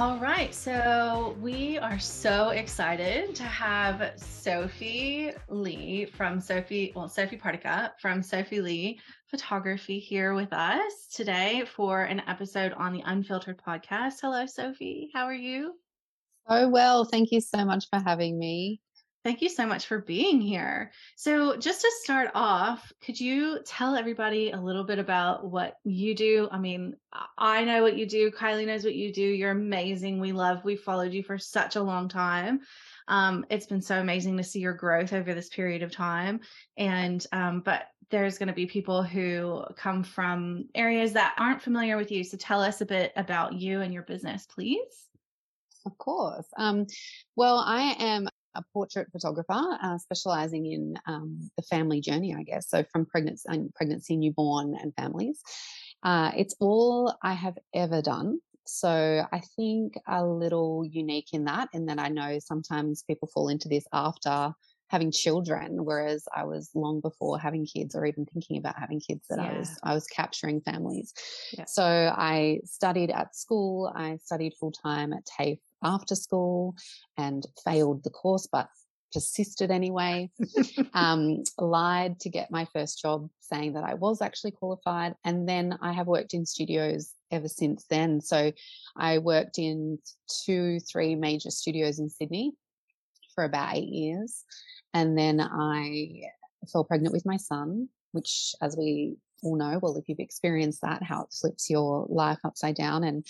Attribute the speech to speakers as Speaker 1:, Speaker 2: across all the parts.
Speaker 1: All right, so we are so excited to have Sophie Lea from Sophie, well, Sophie Partyka from Sophie Lea Photography here with us today for an episode on the Unfiltered podcast. Hello, Sophie. How are you?
Speaker 2: So well. Thank you so much for having me.
Speaker 1: Thank you so much for being here. So, just to start off, could you tell everybody a little bit about what you do? I mean, I know what you do. Kylie knows what you do. You're amazing. We love, we followed you for such a long time. Um, it's been so amazing to see your growth over this period of time. And, um, but there's going to be people who come from areas that aren't familiar with you. So, tell us a bit about you and your business, please.
Speaker 2: Of course. Um, well, I am a portrait photographer uh, specializing in um, the family journey, I guess. So from pregnancy, pregnancy, newborn, and families. Uh, it's all I have ever done. So I think a little unique in that, in that I know sometimes people fall into this after having children, whereas I was long before having kids or even thinking about having kids that yeah. I was I was capturing families. Yeah. So I studied at school. I studied full time at TAFE after school and failed the course, but persisted anyway. um, lied to get my first job, saying that I was actually qualified. And then I have worked in studios ever since then. So I worked in two, three major studios in Sydney for about eight years. And then I fell pregnant with my son, which, as we all know, well, if you've experienced that, how it flips your life upside down. And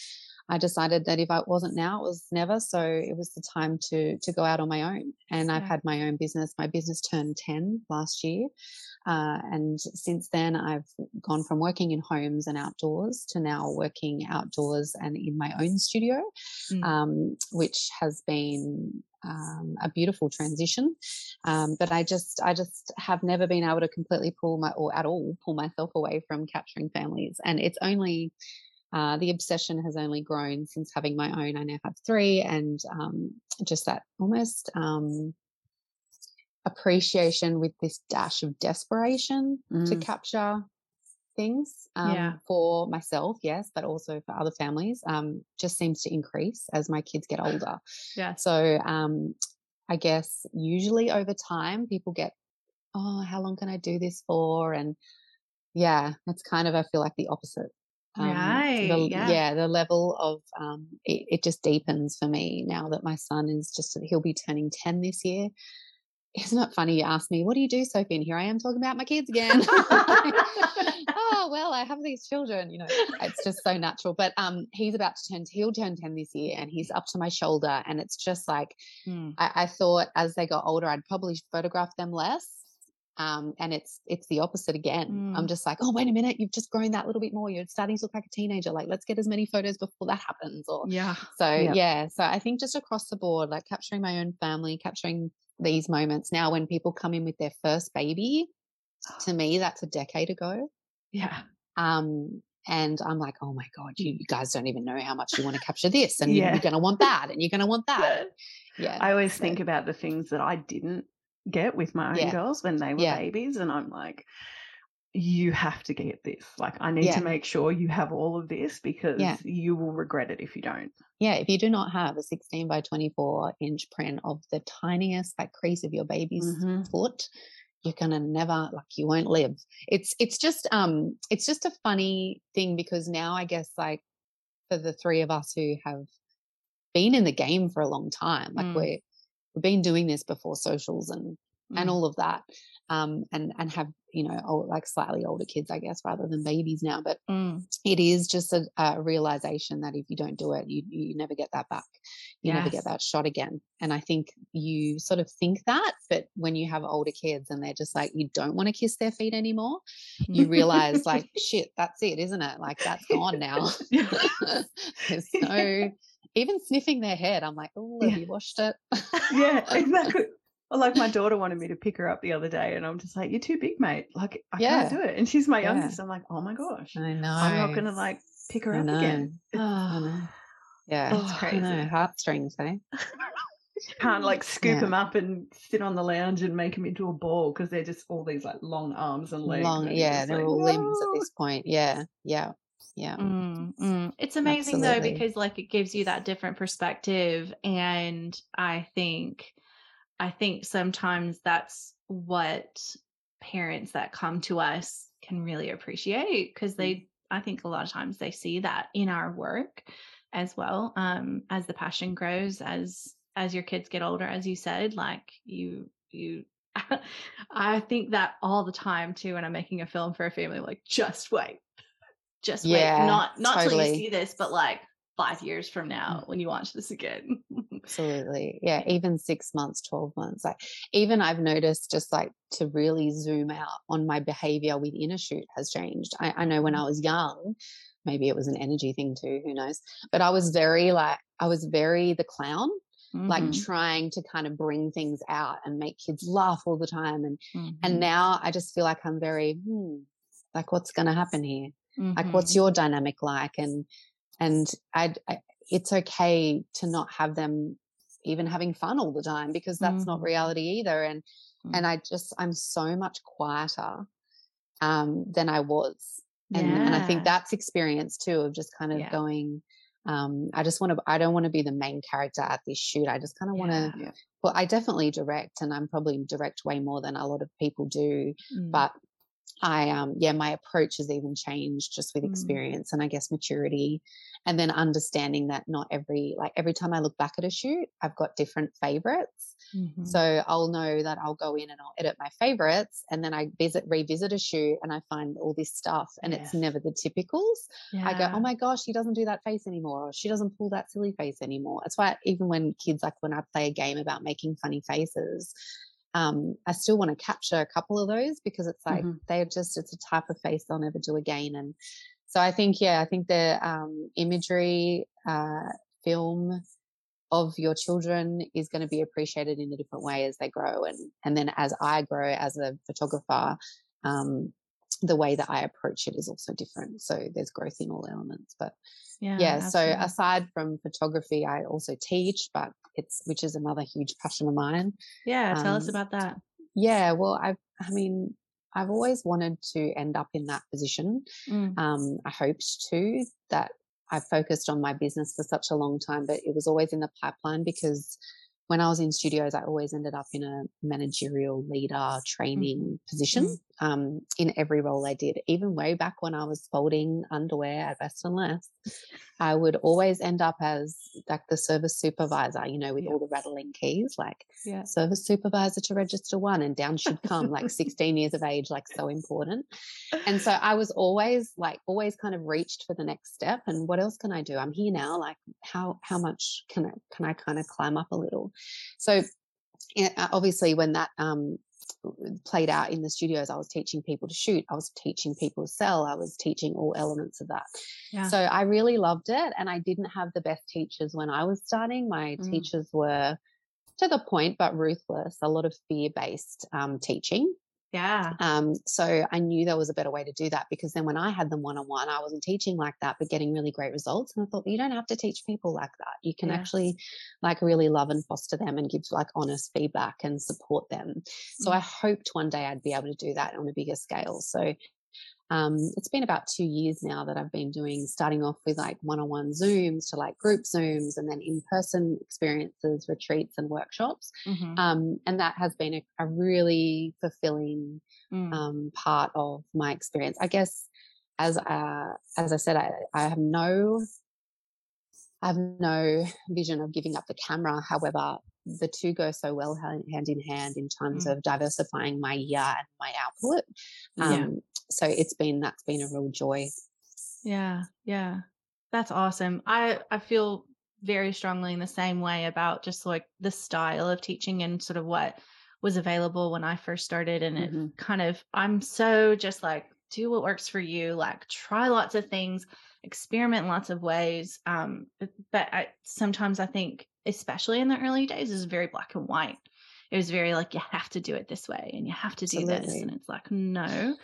Speaker 2: I decided that if I wasn't now, it was never. So it was the time to to go out on my own. And yeah. I've had my own business. My business turned ten last year, uh, and since then I've gone from working in homes and outdoors to now working outdoors and in my own studio, mm. um, which has been um, a beautiful transition. Um, but I just, I just have never been able to completely pull my, or at all, pull myself away from capturing families. And it's only uh, the obsession has only grown since having my own. I now have three, and um, just that almost um, appreciation with this dash of desperation mm. to capture things um, yeah. for myself, yes, but also for other families, um, just seems to increase as my kids get older.
Speaker 1: Yeah.
Speaker 2: So um, I guess usually over time, people get, oh, how long can I do this for? And yeah, it's kind of I feel like the opposite
Speaker 1: um, right. The, yeah.
Speaker 2: yeah. the level of um, it, it, just deepens for me now that my son is just he'll be turning 10 this year. Isn't it funny you ask me, what do you do, Sophie? And here I am talking about my kids again. oh, well, I have these children, you know, it's just so natural. But um, he's about to turn, he'll turn 10 this year and he's up to my shoulder. And it's just like, mm. I, I thought as they got older, I'd probably photograph them less um, and it's it's the opposite again. Mm. I'm just like, oh wait a minute, you've just grown that little bit more. You're starting to look like a teenager. Like let's get as many photos before that happens. Or
Speaker 1: yeah.
Speaker 2: So yeah. yeah. So I think just across the board, like capturing my own family, capturing these moments. Now when people come in with their first baby, to me that's a decade ago.
Speaker 1: Yeah.
Speaker 2: Um, and I'm like, oh my God, you, you guys don't even know how much you want to capture this, and yeah. you're going to want that, and you're going to want that.
Speaker 3: Yeah. I always so. think about the things that I didn't get with my own yeah. girls when they were yeah. babies. And I'm like, you have to get this. Like, I need yeah. to make sure you have all of this because you will regret it if you don't.
Speaker 2: Yeah, if you do not have a 16 by 24 inch print of the tiniest like crease of your baby's mm-hmm. foot, you're gonna never like you won't live. It's it's just um it's just a funny thing because now I guess like for the three of us who have been in the game for a long time, like mm. we're we've been doing this before socials and mm. and all of that um, and and have you know old, like slightly older kids i guess rather than babies now but mm. it is just a, a, realization that if you don't do it you you never get that back you yes. never get that shot again and i think you sort of think that but when you have older kids and they're just like you don't want to kiss their feet anymore you realize like shit that's it isn't it like that's gone now there's no even sniffing their head, I'm like, oh, have yeah. you washed it?
Speaker 3: yeah, exactly. Well, like my daughter wanted me to pick her up the other day, and I'm just like, "You're too big, mate. Like, I yeah. can't do it." And she's my yeah. youngest. I'm like, "Oh my gosh,
Speaker 2: I know.
Speaker 3: I'm not gonna like pick her I up know. again."
Speaker 2: Oh. Yeah, oh, it's crazy. I know. Heartstrings, eh?
Speaker 3: can't like scoop yeah. them up and sit on the lounge and make them into a ball because they're just all these like long arms and legs.
Speaker 2: Long,
Speaker 3: and
Speaker 2: yeah, they're like, all limbs at this point. Yeah, yeah. yeah
Speaker 1: mm, mm. it's amazing Absolutely. though because like it gives you that different perspective and i think i think sometimes that's what parents that come to us can really appreciate because they mm. i think a lot of times they see that in our work as well um as the passion grows as as your kids get older as you said like you you I think that all the time too when I'm making a film for a family like just wait just yeah, wait not not totally. till you see this but like five years from now mm. when you watch this again
Speaker 2: absolutely yeah even six months 12 months like even i've noticed just like to really zoom out on my behavior within a shoot has changed I, I know when i mm. was young maybe it was an energy thing too who knows but i was very like i was very the clown Mm-hmm. like trying to kind of bring things out and make kids laugh all the time and mm-hmm. and now i just feel like i'm very hmm, like what's going to happen here mm-hmm. like what's your dynamic like and and I, I it's okay to not have them even having fun all the time because that's not mm-hmm. reality either and and i just i'm so much quieter um than i was and yeah. and i think that's experience too of just kind of yeah. going um, I just want to, I don't want to be the main character at this shoot. I just kind of want to, yeah. well, I definitely direct and I'm probably direct way more than a lot of people do. Mm. But I, um, yeah, my approach has even changed just with mm. experience mm. and I guess maturity. And then understanding that not every, like every time I look back at a shoot, I've got different favorites. Mm-hmm. So I'll know that I'll go in and I'll edit my favorites and then I visit, revisit a shoot and I find all this stuff and it's never the typicals. Yeah. I go, oh my gosh, she doesn't do that face anymore. Or she doesn't pull that silly face anymore. That's why even when kids, like when I play a game about making funny faces, um, I still want to capture a couple of those because it's like mm-hmm. they're just, it's a type of face they'll never do again. And so I think, yeah, I think the um, imagery, uh, film, of your children is going to be appreciated in a different way as they grow and and then as i grow as a photographer um, the way that i approach it is also different so there's growth in all elements but yeah, yeah so aside from photography i also teach but it's which is another huge passion of mine
Speaker 1: yeah tell um, us about that
Speaker 2: yeah well i i mean I've always wanted to end up in that position. Mm. Um, I hoped to that I focused on my business for such a long time, but it was always in the pipeline because when I was in studios, I always ended up in a managerial leader mm-hmm. training mm-hmm. position um, in every role I did. Even way back when I was folding underwear at Best and Less, I would always end up as like the service supervisor, you know, with yeah. all the rattling keys, like yeah. service supervisor to register one, and down she'd come, like 16 years of age, like so important. And so I was always like, always kind of reached for the next step. And what else can I do? I'm here now. Like, how how much can I can I kind of climb up a little? So obviously when that um, played out in the studios. I was teaching people to shoot. I was teaching people to sell. I was teaching all elements of that. Yeah. So I really loved it. And I didn't have the best teachers when I was starting. My mm. teachers were to the point, but ruthless, a lot of fear based um, teaching.
Speaker 1: Yeah.
Speaker 2: Um, so I knew there was a better way to do that because then when I had them one on one, I wasn't teaching like that, but getting really great results. And I thought, you don't have to teach people like that. You can yeah. actually like really love and foster them and give like honest feedback and support them. So mm. I hoped one day I'd be able to do that on a bigger scale. So um, it's been about two years now that I've been doing, starting off with like one on one Zooms to like group Zooms and then in person experiences, retreats, and workshops. Mm-hmm. Um, and that has been a, a really fulfilling mm. um, part of my experience. I guess, as uh, as I said, I, I have no I have no vision of giving up the camera. However, the two go so well hand in hand in terms mm. of diversifying my year and my output. Um, yeah. So it's been that's been a real joy.
Speaker 1: Yeah, yeah, that's awesome. I I feel very strongly in the same way about just like the style of teaching and sort of what was available when I first started, and mm-hmm. it kind of I'm so just like do what works for you, like try lots of things experiment lots of ways um, but I, sometimes i think especially in the early days, is very black and white. It was very like you have to do it this way and you have to do Absolutely. this, and it's like no.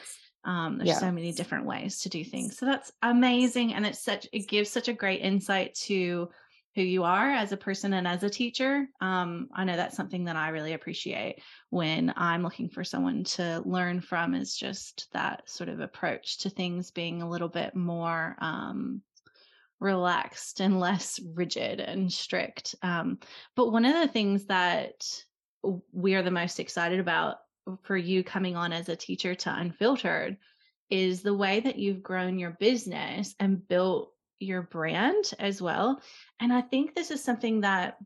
Speaker 1: Um, there's yeah. so many different ways to do things, so that's amazing, and it's such it gives such a great insight to who you are as a person and as a teacher. Um, I know that's something that I really appreciate when I'm looking for someone to learn from is just that sort of approach to things being a little bit more um, relaxed and less rigid and strict. Um, but one of the things that we are the most excited about for you coming on as a teacher to Unfiltered is the way that you've grown your business and built your brand as well. And I think this is something that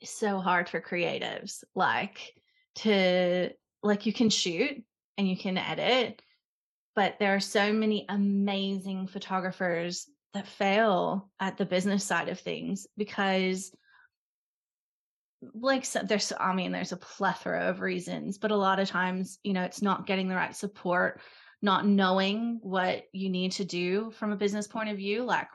Speaker 1: is so hard for creatives, like to like you can shoot and you can edit, but there are so many amazing photographers that fail at the business side of things because like so there's i mean there's a plethora of reasons but a lot of times you know it's not getting the right support not knowing what you need to do from a business point of view like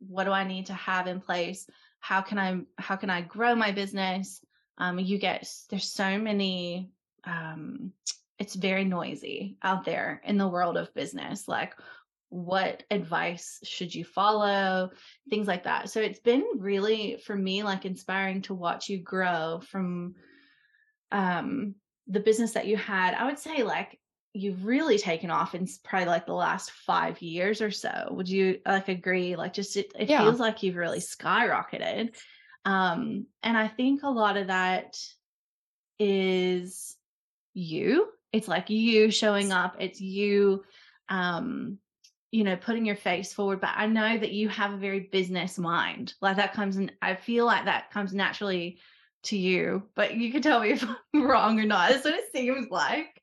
Speaker 1: what do i need to have in place? How can i how can i grow my business? Um, you get there's so many um, it's very noisy out there in the world of business like what advice should you follow things like that so it's been really for me like inspiring to watch you grow from um the business that you had i would say like you've really taken off in probably like the last five years or so. Would you like agree? Like just it, it yeah. feels like you've really skyrocketed. Um, and I think a lot of that is you. It's like you showing up. It's you um you know putting your face forward but i know that you have a very business mind like that comes in i feel like that comes naturally to you but you can tell me if i'm wrong or not that's what it seems like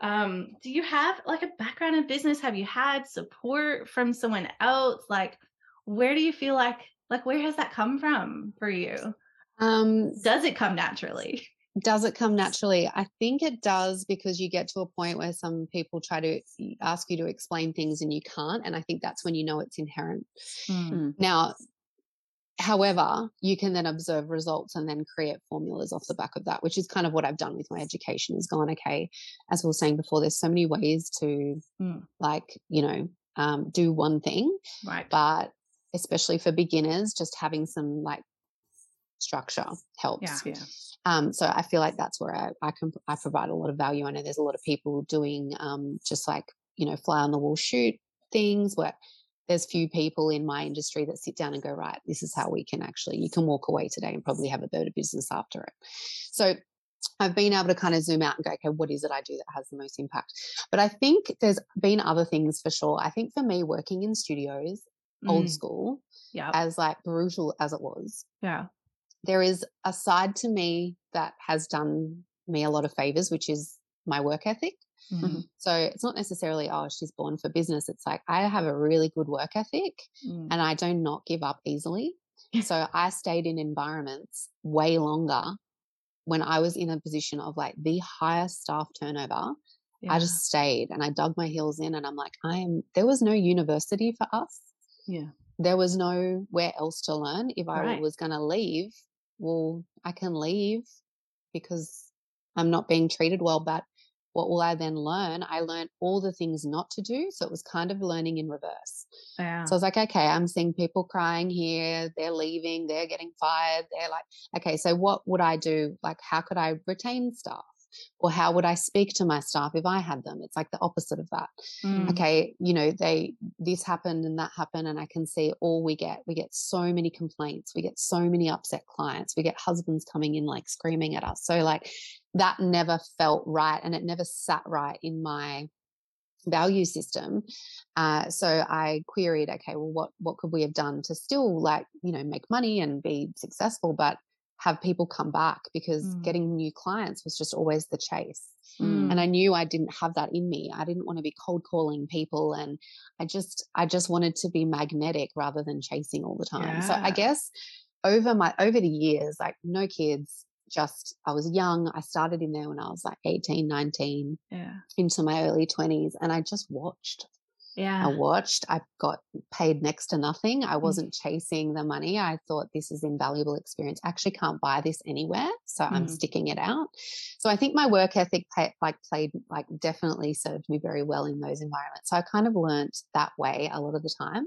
Speaker 1: um, do you have like a background in business? Have you had support from someone else? Like, where do you feel like, like, where has that come from for you? Um, does it come naturally?
Speaker 2: Does it come naturally? I think it does because you get to a point where some people try to ask you to explain things and you can't. And I think that's when you know it's inherent. Mm. Now, However, you can then observe results and then create formulas off the back of that, which is kind of what I've done with my education is gone, okay, as we were saying before, there's so many ways to mm. like, you know, um, do one thing.
Speaker 1: Right.
Speaker 2: But especially for beginners, just having some like structure helps.
Speaker 1: Yeah. yeah.
Speaker 2: Um, so I feel like that's where I, I can I provide a lot of value. I know there's a lot of people doing um, just like you know fly on the wall shoot things but there's few people in my industry that sit down and go, right, this is how we can actually, you can walk away today and probably have a better business after it. So I've been able to kind of zoom out and go, okay, what is it I do that has the most impact? But I think there's been other things for sure. I think for me, working in studios, mm. old school,
Speaker 1: yeah,
Speaker 2: as like brutal as it was,
Speaker 1: yeah,
Speaker 2: there is a side to me that has done me a lot of favors, which is my work ethic. Mm-hmm. So it's not necessarily, oh, she's born for business. It's like I have a really good work ethic mm. and I do not give up easily. so I stayed in environments way longer when I was in a position of like the highest staff turnover. Yeah. I just stayed and I dug my heels in and I'm like, I am, there was no university for us.
Speaker 1: Yeah.
Speaker 2: There was nowhere else to learn. If I right. was going to leave, well, I can leave because I'm not being treated well, but what will I then learn? I learned all the things not to do. So it was kind of learning in reverse.
Speaker 1: Yeah.
Speaker 2: So I was like, okay, I'm seeing people crying here. They're leaving. They're getting fired. They're like, okay, so what would I do? Like, how could I retain staff? Or how would I speak to my staff if I had them? It's like the opposite of that. Mm. Okay, you know, they this happened and that happened, and I can see all we get. We get so many complaints. We get so many upset clients. We get husbands coming in like screaming at us. So like that never felt right and it never sat right in my value system uh, so i queried okay well what what could we have done to still like you know make money and be successful but have people come back because mm. getting new clients was just always the chase mm. and i knew i didn't have that in me i didn't want to be cold calling people and i just i just wanted to be magnetic rather than chasing all the time yeah. so i guess over my over the years like no kids just I was young. I started in there when I was like 18, 19,
Speaker 1: yeah.
Speaker 2: into my early 20s and I just watched.
Speaker 1: Yeah.
Speaker 2: I watched. I got paid next to nothing. I mm. wasn't mm. chasing the money. I thought this is invaluable experience. I actually can't buy this anywhere, so mm. I'm sticking it out. So I think my work ethic pay, like played like definitely served me very well in those environments. So I kind of learned that way a lot of the time.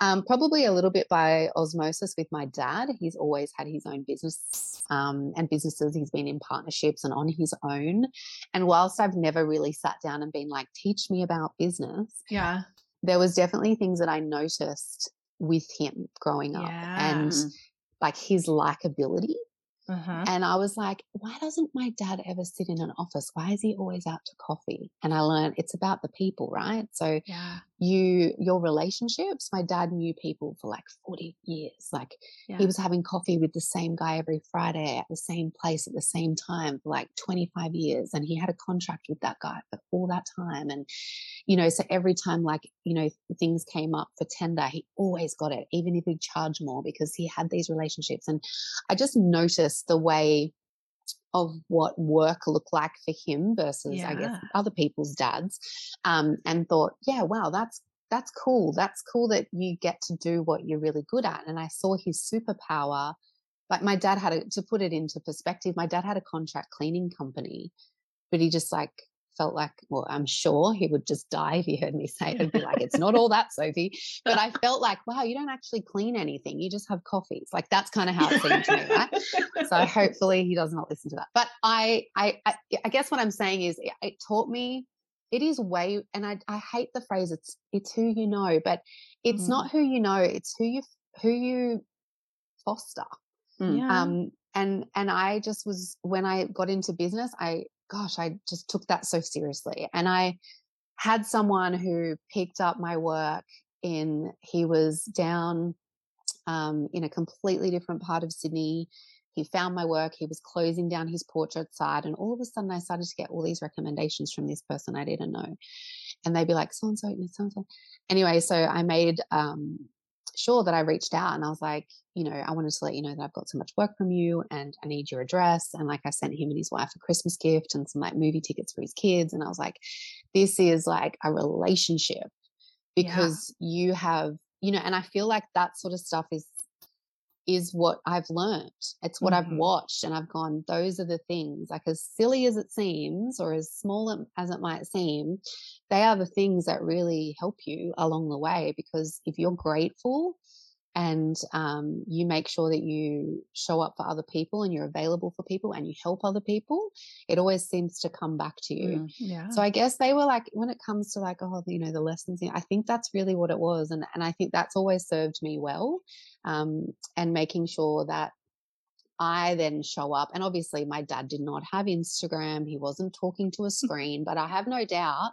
Speaker 2: Um, probably a little bit by osmosis with my dad. He's always had his own business um, and businesses. He's been in partnerships and on his own. And whilst I've never really sat down and been like, teach me about business.
Speaker 1: Yeah.
Speaker 2: There was definitely things that I noticed with him growing up yeah. and like his likability uh-huh. And I was like, why doesn't my dad ever sit in an office? Why is he always out to coffee? And I learned it's about the people, right? So yeah. You, your relationships, my dad knew people for like 40 years. Like yeah. he was having coffee with the same guy every Friday at the same place at the same time for like 25 years. And he had a contract with that guy for all that time. And, you know, so every time like, you know, things came up for tender, he always got it, even if he charged more because he had these relationships. And I just noticed the way of what work looked like for him versus yeah. I guess other people's dads um, and thought yeah wow that's that's cool that's cool that you get to do what you're really good at and I saw his superpower like my dad had a, to put it into perspective my dad had a contract cleaning company but he just like felt like, well, I'm sure he would just die if he heard me say it. He'd be like, it's not all that, Sophie. But I felt like, wow, you don't actually clean anything. You just have coffees. Like that's kind of how it seemed to me, right? So hopefully he does not listen to that. But I, I, I, I guess what I'm saying is it taught me it is way and I, I hate the phrase it's it's who you know but it's mm. not who you know it's who you who you foster mm. yeah. um and and i just was when i got into business i gosh, I just took that so seriously. And I had someone who picked up my work in, he was down um, in a completely different part of Sydney. He found my work. He was closing down his portrait side. And all of a sudden, I started to get all these recommendations from this person I didn't know. And they'd be like, so and so, so and so. Anyway, so I made um, sure that I reached out and I was like, you know, I wanted to let you know that I've got so much work from you and I need your address. And like I sent him and his wife a Christmas gift and some like movie tickets for his kids. And I was like, this is like a relationship because yeah. you have, you know, and I feel like that sort of stuff is is what I've learned. It's what mm-hmm. I've watched and I've gone, those are the things, like as silly as it seems or as small as it might seem, they are the things that really help you along the way. Because if you're grateful and um, you make sure that you show up for other people and you're available for people and you help other people, it always seems to come back to you. Mm, yeah. So I guess they were like, when it comes to like, oh, you know, the lessons, I think that's really what it was. And, and I think that's always served me well. Um, and making sure that I then show up. And obviously, my dad did not have Instagram. He wasn't talking to a screen, but I have no doubt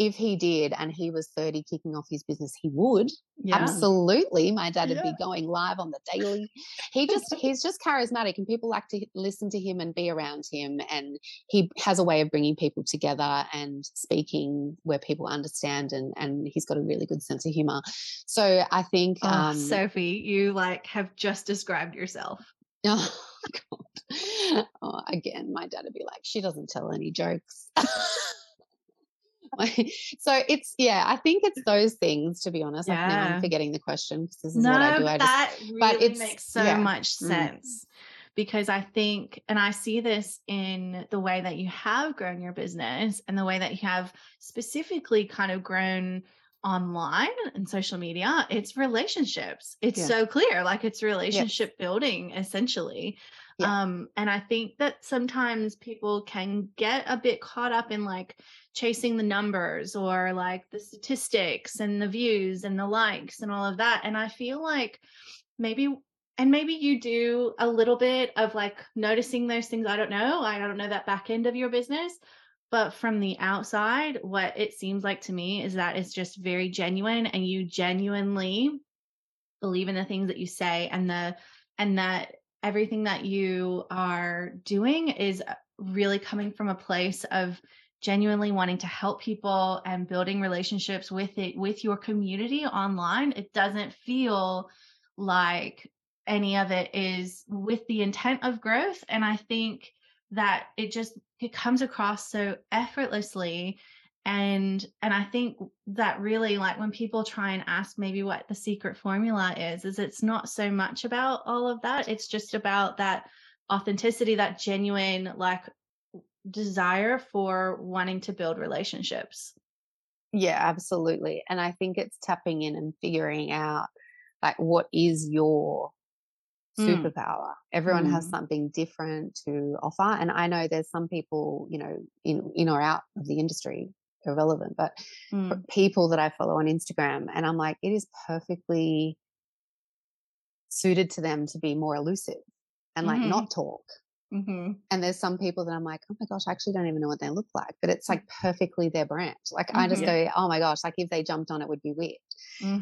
Speaker 2: if he did and he was 30 kicking off his business, he would. Yeah. Absolutely. My dad would be going live on the daily. He just, he's just charismatic and people like to listen to him and be around him. And he has a way of bringing people together and speaking where people understand. And, and he's got a really good sense of humor. So I think,
Speaker 1: oh, um, Sophie, you like have just described yourself.
Speaker 2: Oh, God. Oh, again, my dad would be like, she doesn't tell any jokes. so it's yeah, I think it's those things to be honest. Yeah. Like now I'm forgetting the question because this is
Speaker 1: no,
Speaker 2: what I do.
Speaker 1: I that just, really but it makes so yeah. much mm. sense. Mm. Because I think, and I see this in the way that you have grown your business and the way that you have specifically kind of grown online and social media, it's relationships. It's yeah. so clear, like it's relationship yes. building essentially. Yeah. Um, and I think that sometimes people can get a bit caught up in like chasing the numbers or like the statistics and the views and the likes and all of that. And I feel like maybe and maybe you do a little bit of like noticing those things. I don't know. I don't know that back end of your business. But from the outside, what it seems like to me is that it's just very genuine and you genuinely believe in the things that you say and the and that everything that you are doing is uh, really coming from a place of genuinely wanting to help people and building relationships with it with your community online. It doesn't feel like any of it is with the intent of growth and i think that it just it comes across so effortlessly and and i think that really like when people try and ask maybe what the secret formula is is it's not so much about all of that it's just about that authenticity that genuine like desire for wanting to build relationships.
Speaker 2: Yeah, absolutely. And I think it's tapping in and figuring out like what is your mm. superpower. Everyone mm. has something different to offer. And I know there's some people, you know, in in or out of the industry, irrelevant, but mm. people that I follow on Instagram and I'm like, it is perfectly suited to them to be more elusive and like mm-hmm. not talk Mm-hmm. And there's some people that I'm like, oh my gosh, I actually don't even know what they look like, but it's like perfectly their brand. Like mm-hmm. I just mm-hmm. go, oh my gosh, like if they jumped on it would be weird.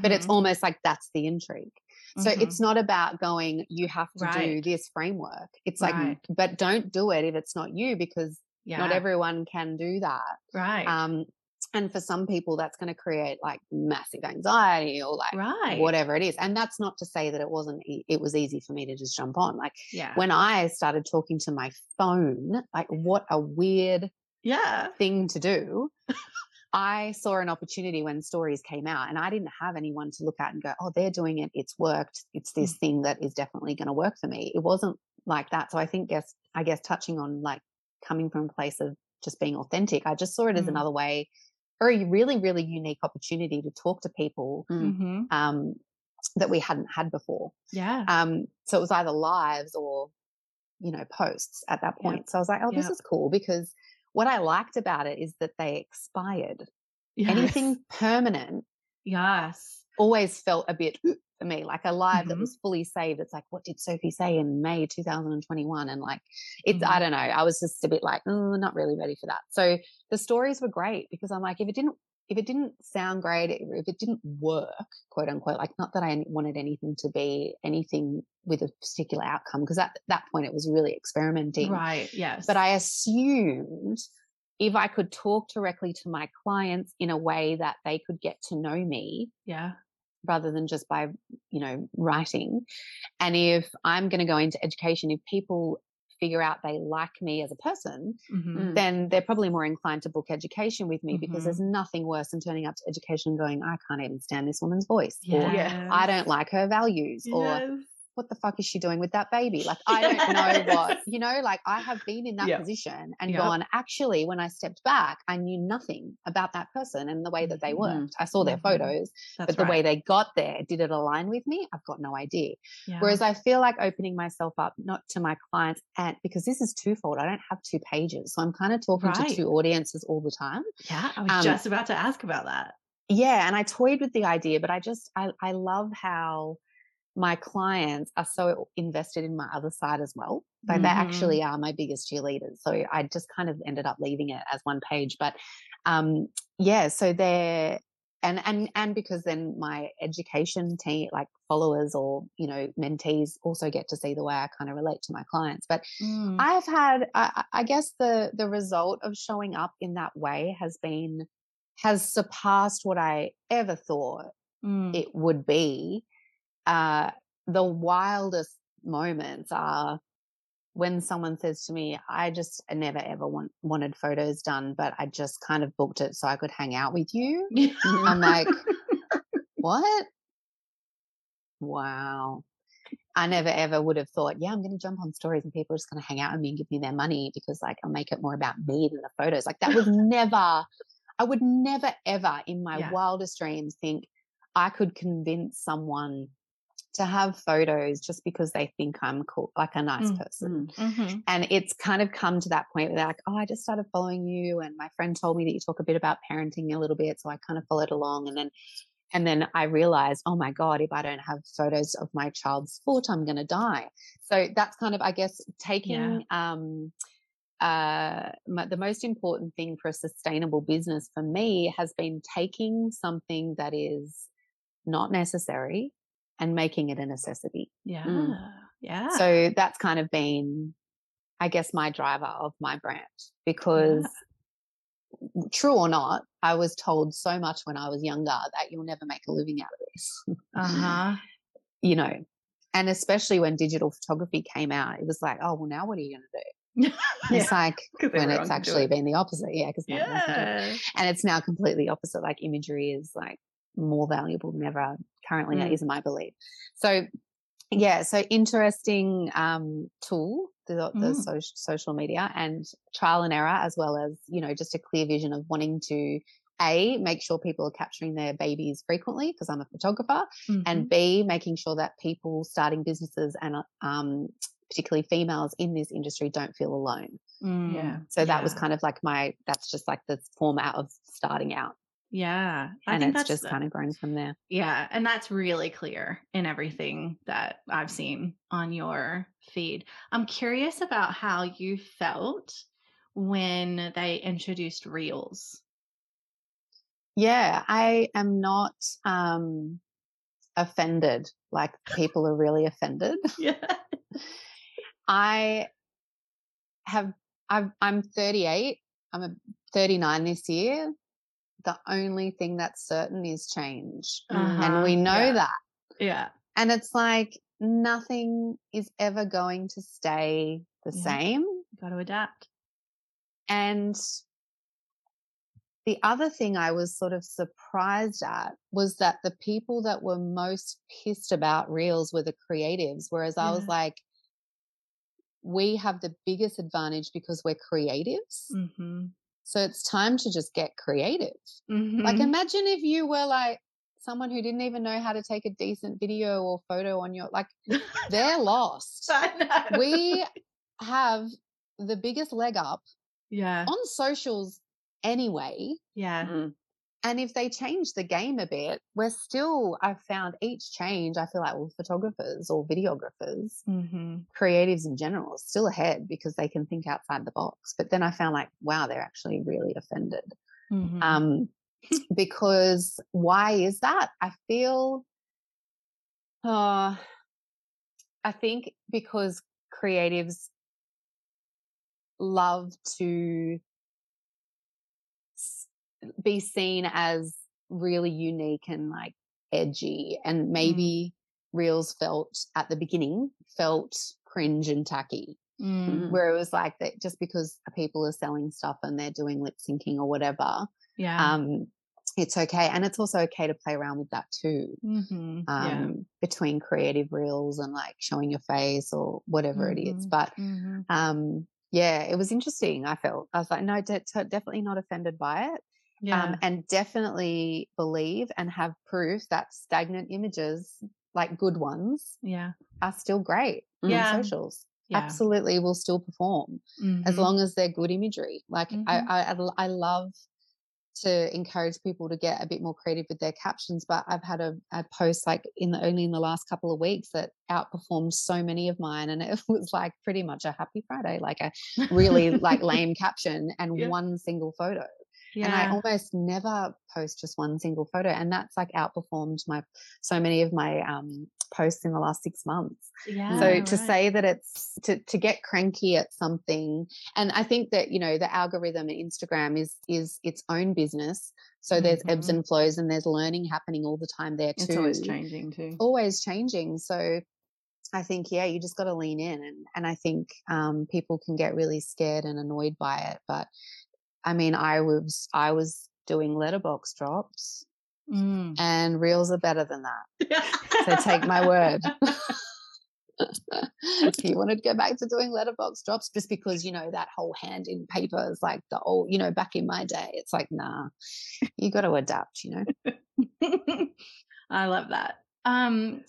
Speaker 2: But it's mm-hmm. almost like that's the intrigue. So it's mm-hmm. not about going, you have to right. do this framework. It's like, right. but don't do it if it's not you because yeah. not everyone can do that.
Speaker 1: Right.
Speaker 2: Um, and for some people that's going to create like massive anxiety or like right. whatever it is and that's not to say that it wasn't it was easy for me to just jump on like yeah. when i started talking to my phone like what a weird
Speaker 1: yeah
Speaker 2: thing to do i saw an opportunity when stories came out and i didn't have anyone to look at and go oh they're doing it it's worked it's this mm. thing that is definitely going to work for me it wasn't like that so i think guess i guess touching on like coming from a place of just being authentic i just saw it as mm. another way or a really, really unique opportunity to talk to people mm. mm-hmm. um, that we hadn't had before.
Speaker 1: Yeah.
Speaker 2: Um, so it was either lives or, you know, posts at that point. Yep. So I was like, oh, yep. this is cool because what I liked about it is that they expired. Yes. Anything permanent.
Speaker 1: Yes.
Speaker 2: Always felt a bit for me. Like a live mm-hmm. that was fully saved. It's like, what did Sophie say in May 2021? And like, it's, mm-hmm. I don't know. I was just a bit like, oh, not really ready for that. So the stories were great because I'm like, if it didn't, if it didn't sound great, if it didn't work, quote unquote, like not that I wanted anything to be anything with a particular outcome, because at that point it was really experimenting.
Speaker 1: Right. Yes.
Speaker 2: But I assumed if I could talk directly to my clients in a way that they could get to know me.
Speaker 1: Yeah
Speaker 2: rather than just by you know writing and if i'm going to go into education if people figure out they like me as a person mm-hmm. then they're probably more inclined to book education with me mm-hmm. because there's nothing worse than turning up to education and going i can't even stand this woman's voice yes. or i don't like her values yes. or what the fuck is she doing with that baby? Like, I don't know what, you know, like I have been in that position and gone, actually, when I stepped back, I knew nothing about that person and the way that they mm-hmm. worked. I saw their mm-hmm. photos, That's but the right. way they got there, did it align with me? I've got no idea. Yeah. Whereas I feel like opening myself up, not to my clients, and because this is twofold, I don't have two pages. So I'm kind of talking right. to two audiences all the time.
Speaker 1: Yeah. I was um, just about to ask about that.
Speaker 2: Yeah. And I toyed with the idea, but I just, I, I love how, my clients are so invested in my other side as well. Mm-hmm. they actually are my biggest cheerleaders. So I just kind of ended up leaving it as one page. But um, yeah, so they're and and and because then my education team like followers or you know mentees also get to see the way i kind of relate to my clients but mm. i've had I, I, guess the the result of showing up in that way has been has surpassed what i ever thought mm. it would be uh, the wildest moments are when someone says to me, I just never ever want, wanted photos done, but I just kind of booked it so I could hang out with you. I'm like, what? Wow. I never ever would have thought, yeah, I'm going to jump on stories and people are just going to hang out with me and give me their money because like I'll make it more about me than the photos. Like that was never, I would never ever in my yeah. wildest dreams think I could convince someone to have photos just because they think I'm cool, like a nice mm, person. Mm, mm-hmm. And it's kind of come to that point where they're like, oh, I just started following you. And my friend told me that you talk a bit about parenting a little bit. So I kind of followed along. And then, and then I realized, oh my God, if I don't have photos of my child's foot, I'm going to die. So that's kind of, I guess, taking, yeah. um, uh, the most important thing for a sustainable business for me has been taking something that is not necessary and making it a necessity.
Speaker 1: Yeah. Mm. Yeah.
Speaker 2: So that's kind of been, I guess, my driver of my brand because yeah. true or not, I was told so much when I was younger that you'll never make a living out of this. Uh-huh. you know, and especially when digital photography came out, it was like, oh, well, now what are you going to do? yeah. It's like when it's actually it. been the opposite. Yeah. Because yeah. and it's now completely opposite. Like imagery is like more valuable than ever currently mm. is my belief so yeah so interesting um, tool the, the mm. so- social media and trial and error as well as you know just a clear vision of wanting to a make sure people are capturing their babies frequently because i'm a photographer mm-hmm. and b making sure that people starting businesses and um, particularly females in this industry don't feel alone
Speaker 3: mm, yeah
Speaker 2: so that
Speaker 3: yeah.
Speaker 2: was kind of like my that's just like the format of starting out
Speaker 1: yeah.
Speaker 2: I and it's just kind of grown from there.
Speaker 1: Yeah. And that's really clear in everything that I've seen on your feed. I'm curious about how you felt when they introduced reels.
Speaker 2: Yeah, I am not um offended like people are really offended.
Speaker 1: Yeah.
Speaker 2: I have I've, I'm 38. I'm a 39 this year the only thing that's certain is change. Uh-huh. And we know
Speaker 1: yeah.
Speaker 2: that.
Speaker 1: Yeah.
Speaker 2: And it's like nothing is ever going to stay the yeah. same.
Speaker 1: Got to adapt.
Speaker 2: And the other thing I was sort of surprised at was that the people that were most pissed about reels were the creatives, whereas yeah. I was like, we have the biggest advantage because we're creatives.
Speaker 1: Mm-hmm.
Speaker 2: So it's time to just get creative.
Speaker 1: Mm-hmm.
Speaker 2: Like imagine if you were like someone who didn't even know how to take a decent video or photo on your like they're lost. We have the biggest leg up
Speaker 1: yeah
Speaker 2: on socials anyway.
Speaker 1: Yeah.
Speaker 2: And if they change the game a bit, we're still, I've found each change, I feel like, well, photographers or videographers,
Speaker 1: mm-hmm.
Speaker 2: creatives in general, still ahead because they can think outside the box. But then I found like, wow, they're actually really offended.
Speaker 1: Mm-hmm.
Speaker 2: Um, because why is that? I feel, uh, I think because creatives love to be seen as really unique and like edgy and mm. maybe mm. reels felt at the beginning felt cringe and tacky
Speaker 1: mm.
Speaker 2: where it was like that just because people are selling stuff and they're doing lip syncing or whatever
Speaker 1: yeah
Speaker 2: um it's okay and it's also okay to play around with that too
Speaker 1: mm-hmm. um
Speaker 2: yeah. between creative reels and like showing your face or whatever mm-hmm. it is
Speaker 1: Mm-hmm.
Speaker 2: but
Speaker 1: mm-hmm.
Speaker 2: um yeah it was interesting i felt i was like no de- definitely not offended by it
Speaker 1: yeah.
Speaker 2: um, and definitely believe and have proof that stagnant images, like good ones,
Speaker 1: yeah,
Speaker 2: are still great
Speaker 1: yeah.
Speaker 2: on socials.
Speaker 1: Yeah.
Speaker 2: Absolutely, will still perform
Speaker 1: mm-hmm.
Speaker 2: as long as they're good imagery. Like
Speaker 1: mm-hmm.
Speaker 2: I, I, I love to encourage people to get a bit more creative with their captions. But I've had a, a, post like in the only in the last couple of weeks that outperformed so many of mine, and it was like pretty much a happy Friday, like a really like lame caption and
Speaker 1: yeah.
Speaker 2: one single photo.
Speaker 1: Yeah.
Speaker 2: And I almost never post just one single photo. And that's like outperformed my so many of my um, posts in the last six months.
Speaker 1: Yeah,
Speaker 2: so to right. say that it's to, to get cranky at something, and I think that, you know, the algorithm in Instagram is is its own business. So mm-hmm. there's ebbs mm-hmm. and flows and there's learning happening all the time there too.
Speaker 3: It's always changing too.
Speaker 2: Always changing. So I think, yeah, you just got to lean in. And, and I think um, people can get really scared and annoyed by it. But I mean, I was I was doing letterbox drops,
Speaker 1: mm.
Speaker 2: and reels are better than that. so take my word. if you wanted to go back to doing letterbox drops just because you know that whole hand in paper is like the old you know back in my day it's like nah you got to adapt you know
Speaker 1: i love that um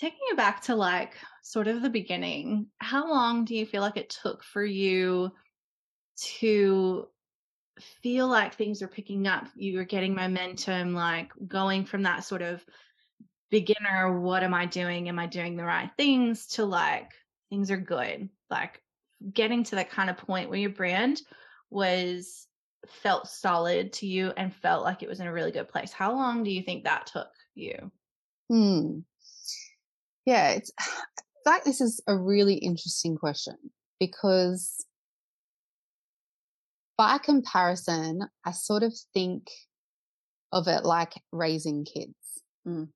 Speaker 1: taking it back to like sort of the beginning how long do you feel like it took for you to feel like things are picking up. You're getting momentum, like going from that sort of beginner, what am I doing? Am I doing the right things to like things are good. Like getting to that kind of point where your brand was felt solid to you and felt like it was in a really good place. How long do you think that took you?
Speaker 2: Hmm. Yeah, it's like this is a really interesting question because by comparison, I sort of think of it like raising kids.
Speaker 3: Mm.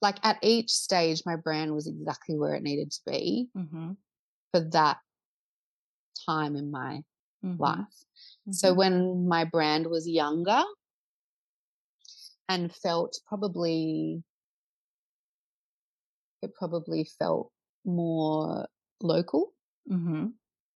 Speaker 2: Like at each stage, my brand was exactly where it needed to be
Speaker 1: mm-hmm.
Speaker 2: for that time in my
Speaker 1: mm-hmm.
Speaker 2: life. Mm-hmm. So when my brand was younger and felt probably, it probably felt more local.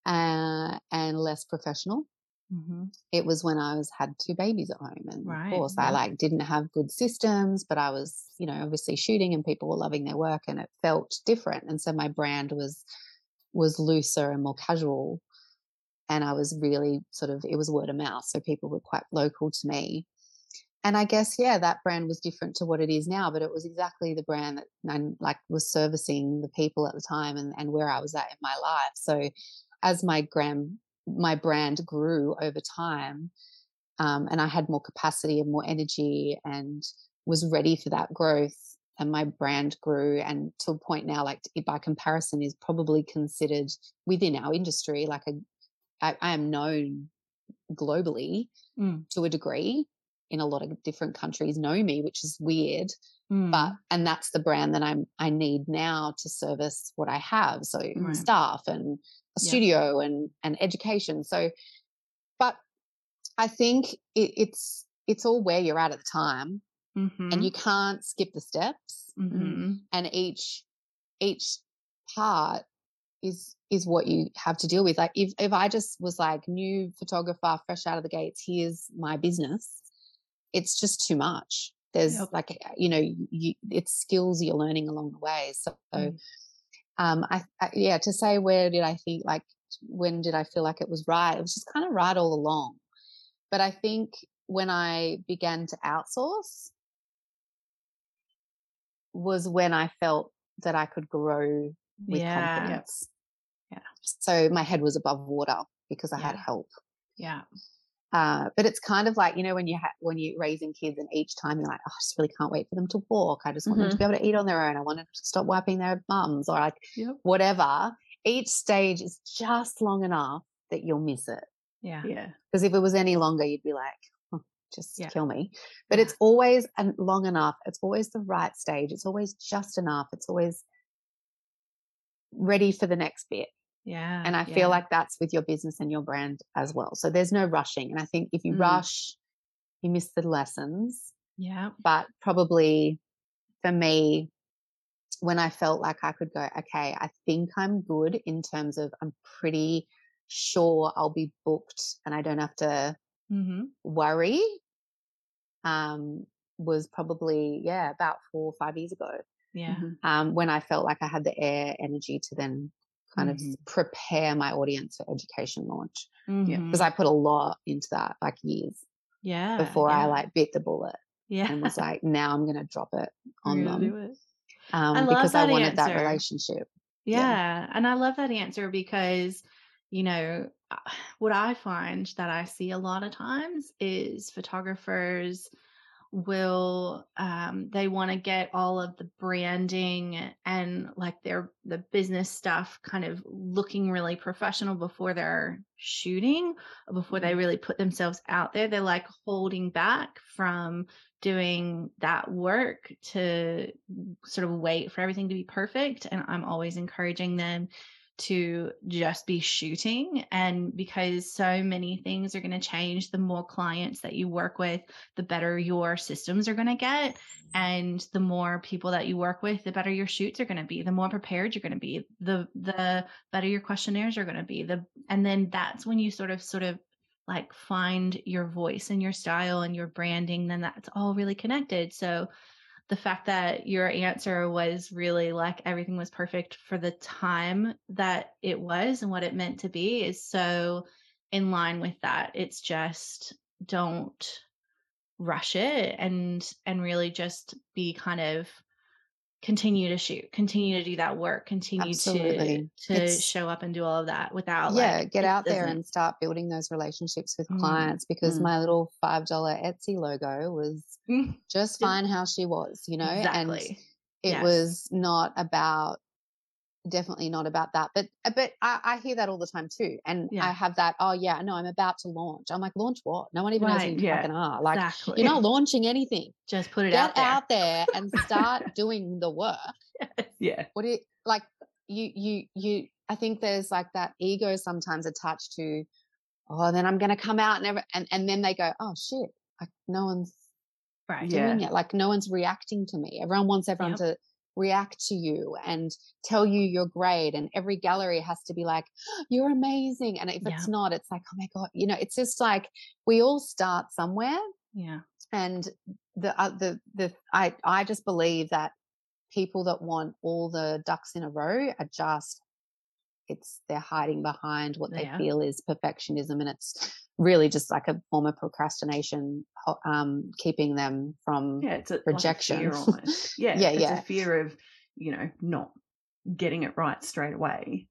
Speaker 2: Uh, and less professional. mm-hmm. it was when I was had two babies at home. And right. of course yeah. I like didn't have good systems, but I was, you know, obviously shooting and people were loving their work and it felt different. And so my brand was was looser and more casual. And I was really sort of it was word of mouth. So people were quite local to me and I guess yeah, that brand was different to what it is now, but it was exactly the brand that I like was servicing the people at the time and and where I was at in my life. So as my gram my brand grew over time, um, and I had more capacity and more energy and was ready for that growth, and my brand grew and to a point now, like by comparison, is probably considered within our industry like a I, I am known globally mm. to a degree in a lot of different countries know me, which is weird. Mm. But and that's the brand that I'm I need now to service what I have. So right. staff and a studio yeah. and and education. So but I think it, it's it's all where you're at at the time. Mm-hmm. And you can't skip the steps. Mm-hmm. And each each part is is what you have to deal with. Like if if I just was like new photographer, fresh out of the gates, here's my business it's just too much. There's yep. like, uh, you know, you, it's skills you're learning along the way. So, mm. Um, I, I, yeah, to say where did I think, like, when did I feel like it was right? It was just kind of right all along. But I think when I began to outsource was when I felt that I could grow with yeah. confidence. Yeah. So my head was above water because I yeah. had help.
Speaker 1: Yeah.
Speaker 2: Uh, but it's kind of like you know when you ha- when you're raising kids and each time you're like oh, I just really can't wait for them to walk I just want mm-hmm. them to mm-hmm. be able to eat on their own I want them to stop wiping their bums or like yep. whatever each stage is just long enough that you'll miss it
Speaker 1: yeah yeah
Speaker 2: because if it was any longer you'd be like oh, just yeah. kill me but yeah. it's always long enough it's always the right stage it's always just enough it's always ready for the next bit
Speaker 1: yeah.
Speaker 2: And I
Speaker 1: yeah.
Speaker 2: feel like that's with your business and your brand as well. So there's no rushing. And I think if you mm. rush, you miss the lessons.
Speaker 1: Yeah.
Speaker 2: But probably for me, when I felt like I could go, okay, I think I'm good in terms of I'm pretty sure I'll be booked and I don't have to mm-hmm. worry. Um, was probably, yeah, about four or five years ago.
Speaker 1: Yeah.
Speaker 2: Um, when I felt like I had the air energy to then kind mm-hmm. of prepare my audience for education launch. Mm-hmm. Because I put a lot into that, like years.
Speaker 1: Yeah.
Speaker 2: Before
Speaker 1: yeah.
Speaker 2: I like bit the bullet.
Speaker 1: Yeah.
Speaker 2: And was like, now I'm to drop it on them.
Speaker 1: It.
Speaker 2: Um, I because I wanted answer. that relationship.
Speaker 1: Yeah. yeah. And I love that answer because, you know, what I find that I see a lot of times is photographers will um, they want to get all of the branding and like their the business stuff kind of looking really professional before they're shooting before they mm-hmm. really put themselves out there they're like holding back from doing that work to sort of wait for everything to be perfect and i'm always encouraging them to just be shooting. And because so many things are going to change, the more clients that you work with, the better your systems are going to get. And the more people that you work with, the better your shoots are going to be, the more prepared you're going to be, the the better your questionnaires are going to be. The and then that's when you sort of sort of like find your voice and your style and your branding, then that's all really connected. So the fact that your answer was really like everything was perfect for the time that it was and what it meant to be is so in line with that. It's just don't rush it and and really just be kind of continue to shoot continue to do that work continue Absolutely. to to it's, show up and do all of that without
Speaker 2: yeah
Speaker 1: like,
Speaker 2: get out there and start building those relationships with mm. clients because mm. my little five dollar etsy logo was mm. just fine how she was you know
Speaker 1: exactly.
Speaker 2: and it yes. was not about definitely not about that. But uh, but I, I hear that all the time too, and yeah. I have that. Oh yeah, no, I'm about to launch. I'm like, launch what? No one even right, knows who you yeah. fucking are. Like exactly. you're not launching anything.
Speaker 1: Just put it
Speaker 2: Get
Speaker 1: out there.
Speaker 2: out there and start doing the work.
Speaker 1: Yeah.
Speaker 2: What it like? You you you. I think there's like that ego sometimes attached to. Oh, then I'm going to come out and ever, and and then they go, oh shit, like no one's right doing yeah. it. Like no one's reacting to me. Everyone wants everyone yep. to react to you and tell you you're great and every gallery has to be like you're amazing and if yeah. it's not it's like oh my god you know it's just like we all start somewhere
Speaker 1: yeah
Speaker 2: and the uh, the the i i just believe that people that want all the ducks in a row are just it's they're hiding behind what they yeah. feel is perfectionism and it's really just like a form of procrastination um keeping them from
Speaker 3: yeah it's a
Speaker 2: rejection
Speaker 3: like a yeah yeah it's yeah. a fear of you know not getting it right straight away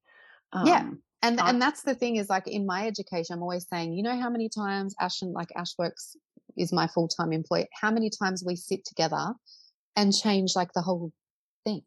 Speaker 2: um, yeah and I, and that's the thing is like in my education i'm always saying you know how many times ash and like ash works is my full-time employee how many times we sit together and change like the whole thing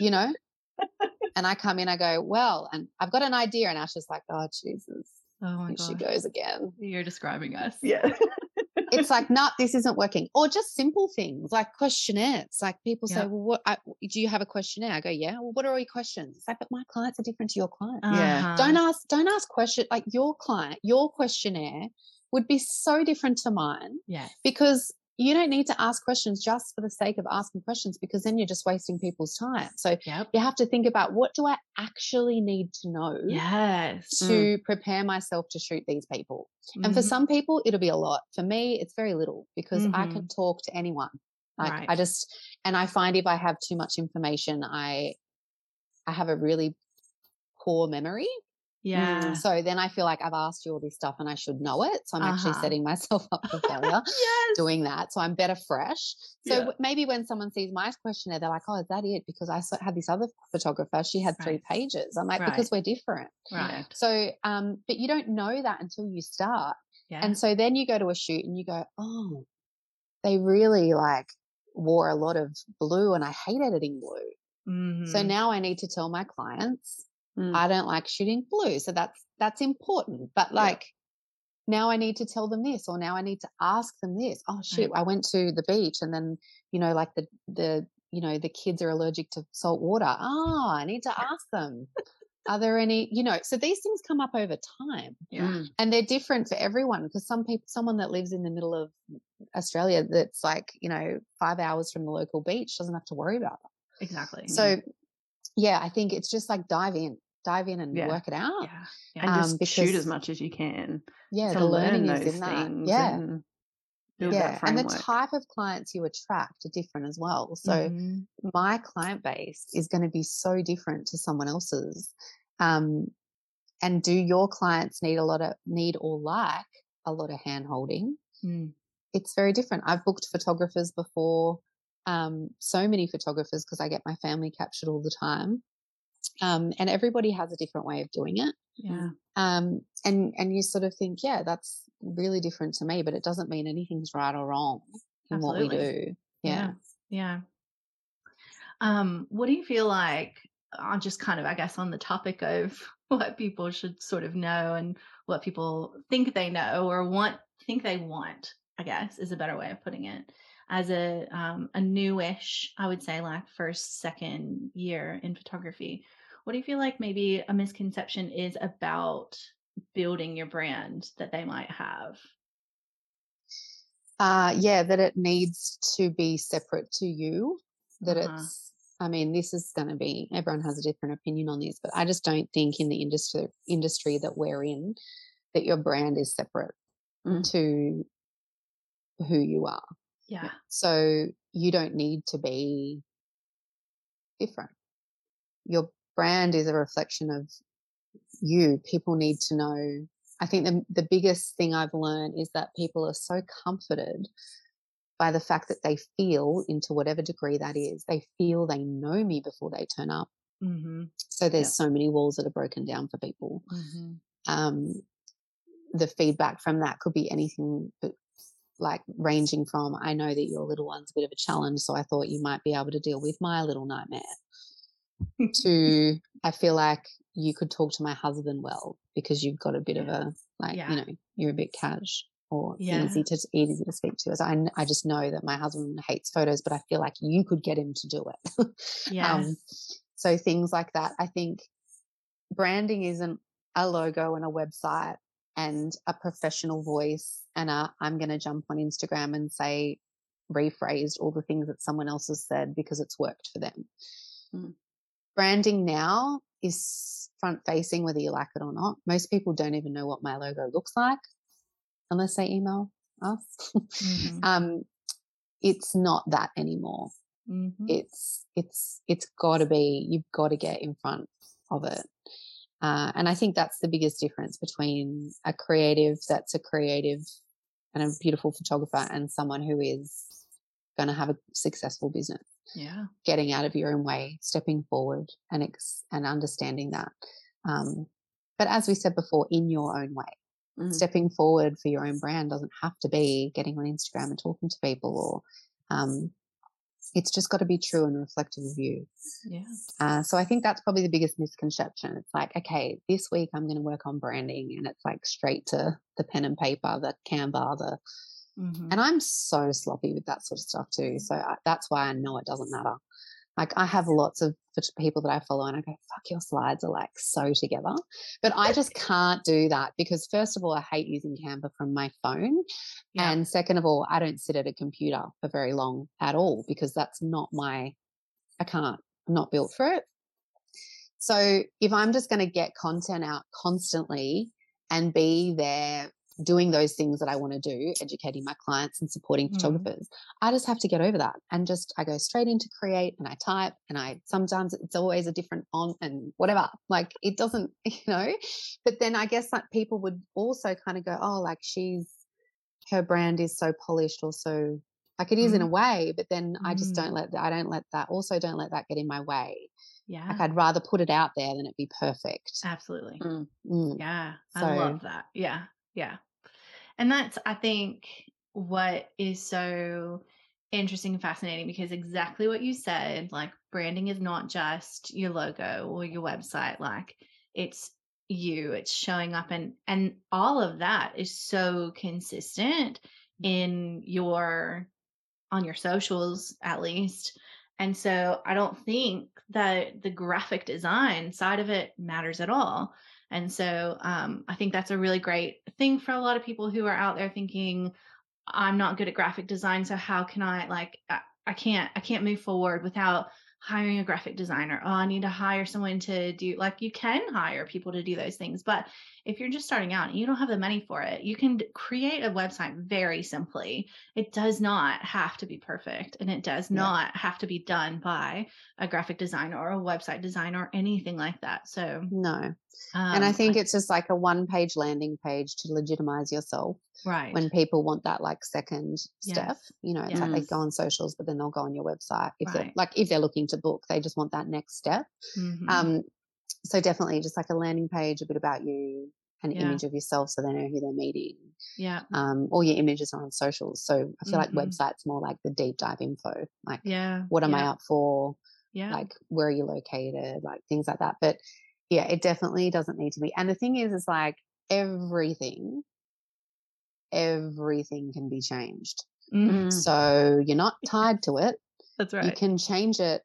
Speaker 2: you know and I come in, I go, well, and I've got an idea. And Ash is like, oh, Jesus.
Speaker 1: Oh my
Speaker 2: She goes again.
Speaker 1: You're describing us.
Speaker 3: Yeah.
Speaker 2: it's like, no, this isn't working. Or just simple things like questionnaires. Like people say, well, what I, do you have a questionnaire? I go, yeah. Well, what are all your questions? It's like, but my clients are different to your clients.
Speaker 3: Uh-huh. Yeah.
Speaker 2: Don't ask, don't ask questions like your client, your questionnaire would be so different to mine.
Speaker 1: Yeah.
Speaker 2: Because you don't need to ask questions just for the sake of asking questions because then you're just wasting people's time. So
Speaker 1: yep.
Speaker 2: you have to think about what do I actually need to know
Speaker 1: yes.
Speaker 2: to mm. prepare myself to shoot these people. Mm-hmm. And for mm-hmm. some people, it'll be a lot. For me, it's very little because mm-hmm. I can mm-hmm. talk to anyone. Like right. I just, and I find if I have too much information, I, I have a really poor memory.
Speaker 1: Mm, yeah.
Speaker 2: So then I feel like I've asked you all this stuff and I should know it. So I'm uh-huh. actually setting myself up for failure
Speaker 1: yes.
Speaker 2: doing that. So I'm better fresh. So yeah. maybe when someone sees my questionnaire, they're like, oh, is that it? Because I had this other photographer, she had three pages. I'm like, right. because we're different.
Speaker 1: Right.
Speaker 2: So, um, but you don't know that until you start. Yeah. And so then you go to a shoot and you go, oh, they really like wore a lot of blue and I hate editing blue.
Speaker 1: Mm-hmm.
Speaker 2: So now I need to tell my clients Mm. I don't like shooting blue. So that's, that's important. But like, yeah. now I need to tell them this, or now I need to ask them this. Oh shit, right. I went to the beach and then, you know, like the, the, you know, the kids are allergic to salt water. Oh, I need to ask them. are there any, you know, so these things come up over time.
Speaker 1: Yeah. Mm.
Speaker 2: And they're different for everyone because some people, someone that lives in the middle of Australia that's like, you know, five hours from the local beach doesn't have to worry about that.
Speaker 1: Exactly.
Speaker 2: So, yeah, I think it's just like dive in dive in and yeah. work it out.
Speaker 1: Yeah.
Speaker 3: yeah. And um, just because, shoot as much as you can.
Speaker 2: Yeah, the learning is in that. Yeah.
Speaker 3: yeah.
Speaker 2: And the type of clients you attract are different as well. So mm-hmm. my client base is going to be so different to someone else's. Um, and do your clients need a lot of need or like a lot of hand holding?
Speaker 1: Mm.
Speaker 2: It's very different. I've booked photographers before, um, so many photographers because I get my family captured all the time um, and everybody has a different way of doing it.
Speaker 1: Yeah.
Speaker 2: Um, and and you sort of think, yeah, that's really different to me, but it doesn't mean anything's right or wrong in Absolutely. what we do.
Speaker 1: Yeah. yeah. Yeah. Um, what do you feel like on just kind of, I guess, on the topic of what people should sort of know and what people think they know or want, think they want, I guess, is a better way of putting it as a um, a newish, I would say, like first second year in photography. What do you feel like maybe a misconception is about building your brand that they might have?
Speaker 2: Uh, yeah, that it needs to be separate to you. That uh-huh. it's, I mean, this is going to be. Everyone has a different opinion on this, but I just don't think in the industry industry that we're in that your brand is separate mm. to who you are.
Speaker 1: Yeah.
Speaker 2: So you don't need to be different. Your brand is a reflection of you. People need to know. I think the, the biggest thing I've learned is that people are so comforted by the fact that they feel, into whatever degree that is, they feel they know me before they turn up.
Speaker 1: Mm-hmm.
Speaker 2: So there's so many walls that are broken down for people.
Speaker 1: Mm-hmm.
Speaker 2: Um, the feedback from that could be anything but like ranging from I know that your little one's a bit of a challenge, so I thought you might be able to deal with my little nightmare. To I feel like you could talk to my husband well because you've got a bit yeah. of a like yeah. you know you're a bit cash or yeah. easy to easy to speak to. As I I just know that my husband hates photos, but I feel like you could get him to do it.
Speaker 1: yeah. Um,
Speaker 2: so things like that. I think branding isn't a logo and a website and a professional voice and i am going to jump on Instagram and say rephrased all the things that someone else has said because it's worked for them. Mm. Branding now is front facing, whether you like it or not. Most people don't even know what my logo looks like unless they email us. Mm-hmm. um, it's not that anymore. Mm-hmm. It's it's it's got to be. You've got to get in front of it. Uh, and I think that's the biggest difference between a creative that's a creative and a beautiful photographer and someone who is going to have a successful business.
Speaker 1: Yeah.
Speaker 2: Getting out of your own way, stepping forward and ex- and understanding that. Um, but as we said before, in your own way. Mm. Stepping forward for your own brand doesn't have to be getting on Instagram and talking to people or um, it's just got to be true and reflective of you.
Speaker 1: Yeah.
Speaker 2: Uh, so I think that's probably the biggest misconception. It's like, okay, this week I'm going to work on branding, and it's like straight to the pen and paper, the Canva, the. Mm-hmm. And I'm so sloppy with that sort of stuff too. So I, that's why I know it doesn't matter. Like I have lots of people that I follow and I go, fuck, your slides are like so together. But I just can't do that because, first of all, I hate using Canva from my phone. Yeah. And second of all, I don't sit at a computer for very long at all because that's not my, I can't, I'm not built for it. So if I'm just going to get content out constantly and be there doing those things that I want to do, educating my clients and supporting mm. photographers. I just have to get over that and just I go straight into create and I type and I sometimes it's always a different font and whatever. Like it doesn't, you know. But then I guess like people would also kind of go, oh, like she's her brand is so polished or so like it is mm. in a mm-hmm. way, but then mm. I just don't mm. let I don't let that also don't let that get in my way.
Speaker 1: Yeah.
Speaker 2: Like I'd rather put it out there than it be perfect.
Speaker 1: Absolutely. Mm, mm. Yeah. I love that. Yeah. Yeah. And that's, I think, what is so interesting and fascinating because exactly what you said like branding is not just your logo or your website like it's you it's showing up and and all of that is so consistent mm-hmm. in your on your socials at least. And so i don't think that the graphic design side of it matters at all and so um, I think that's a really great thing for a lot of people who are out there thinking, I'm not good at graphic design. So how can I like, I, I can't, I can't move forward without hiring a graphic designer. Oh, I need to hire someone to do like you can hire people to do those things. But if you're just starting out and you don't have the money for it, you can create a website very simply. It does not have to be perfect and it does yeah. not have to be done by a graphic designer or a website designer or anything like that. So,
Speaker 2: no. Um, and I think it's just like a one page landing page to legitimize yourself.
Speaker 1: Right.
Speaker 2: When people want that like second step, yes. you know, it's yes. like they go on socials, but then they'll go on your website. If right. they're like, if they're looking to book, they just want that next step. Mm-hmm. Um, so definitely just like a landing page, a bit about you, an yeah. image of yourself so they know who they're meeting.
Speaker 1: Yeah.
Speaker 2: Um, all your images are on socials. So I feel mm-hmm. like websites more like the deep dive info. Like
Speaker 1: yeah.
Speaker 2: what am
Speaker 1: yeah.
Speaker 2: I up for?
Speaker 1: Yeah.
Speaker 2: Like where are you located? Like things like that. But yeah, it definitely doesn't need to be. And the thing is, is like everything, everything can be changed. Mm-hmm. So you're not tied to it.
Speaker 1: That's right.
Speaker 2: You can change it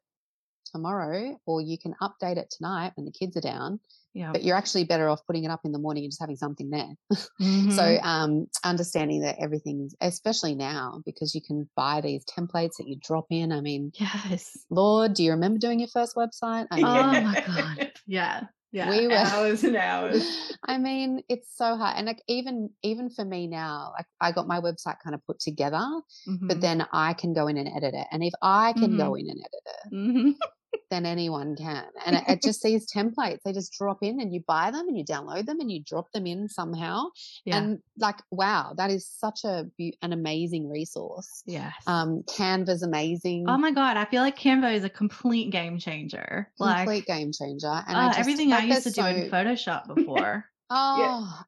Speaker 2: tomorrow or you can update it tonight when the kids are down.
Speaker 1: Yeah.
Speaker 2: But you're actually better off putting it up in the morning and just having something there. Mm-hmm. so um, understanding that everything's, especially now, because you can buy these templates that you drop in. I mean,
Speaker 1: yes.
Speaker 2: Lord, do you remember doing your first website? I
Speaker 1: mean, oh my God. Yeah. Yeah. We were hours and hours.
Speaker 2: I mean, it's so hard. And like even even for me now, like I got my website kind of put together, mm-hmm. but then I can go in and edit it. And if I can mm-hmm. go in and edit it, mm-hmm than anyone can. And it, just these templates, they just drop in and you buy them and you download them and you drop them in somehow. Yeah. And like, wow, that is such a an amazing resource.
Speaker 1: Yes.
Speaker 2: Um, Canva's amazing.
Speaker 1: Oh my god, I feel like Canva is a complete game changer.
Speaker 2: Complete game changer.
Speaker 1: And uh, I just, everything I used to so... do in Photoshop before.
Speaker 2: oh,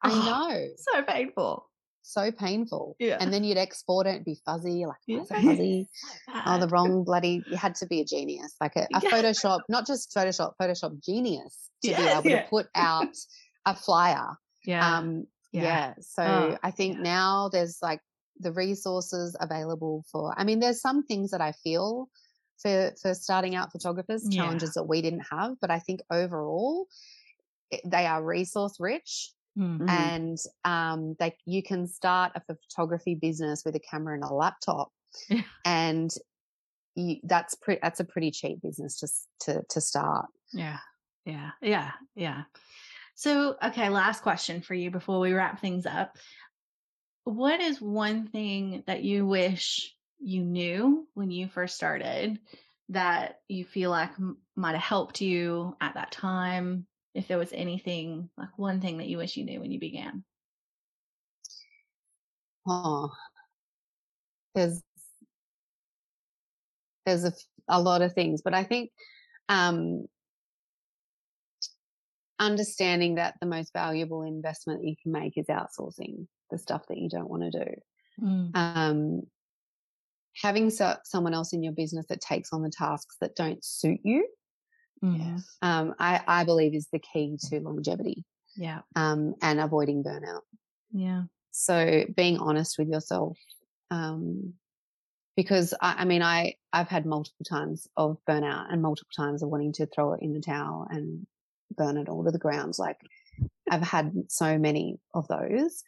Speaker 2: yeah. I know.
Speaker 1: so painful
Speaker 2: so painful.
Speaker 1: Yeah.
Speaker 2: And then you'd export it and be fuzzy, like yeah. fuzzy. oh, the wrong bloody. You had to be a genius, like a, a yeah. Photoshop, not just Photoshop, Photoshop genius to yeah. be able to put out a flyer.
Speaker 1: Yeah.
Speaker 2: Um, yeah. So oh, I think now there's like the resources available for. I mean, there's some things that I feel for for starting out photographers, challenges that we didn't have, but I think overall they are resource rich Mm-hmm. And um, they, you can start a photography business with a camera and a laptop. and you, that's pretty that's a pretty cheap business to to to start.
Speaker 1: Yeah. Yeah. Yeah. Yeah. So okay last question for you before we wrap things up. What is one thing that you wish you knew when you first started that you feel like m- might have helped you at that time if there was anything like one thing that you wish you knew when you began?
Speaker 2: Oh there's there's a, a lot of things but i think um understanding that the most valuable investment you can make is outsourcing the stuff that you don't want to do. Mm. um having so, someone else in your business that takes on the tasks that don't suit you
Speaker 1: mm.
Speaker 2: um, I, I believe is the key to longevity
Speaker 1: yeah
Speaker 2: um, and avoiding burnout
Speaker 1: yeah
Speaker 2: so being honest with yourself um, because I, I, mean I I've had multiple times of burnout and multiple times of wanting to throw it in the towel and burn it all to the ground. Like I've had so many of those,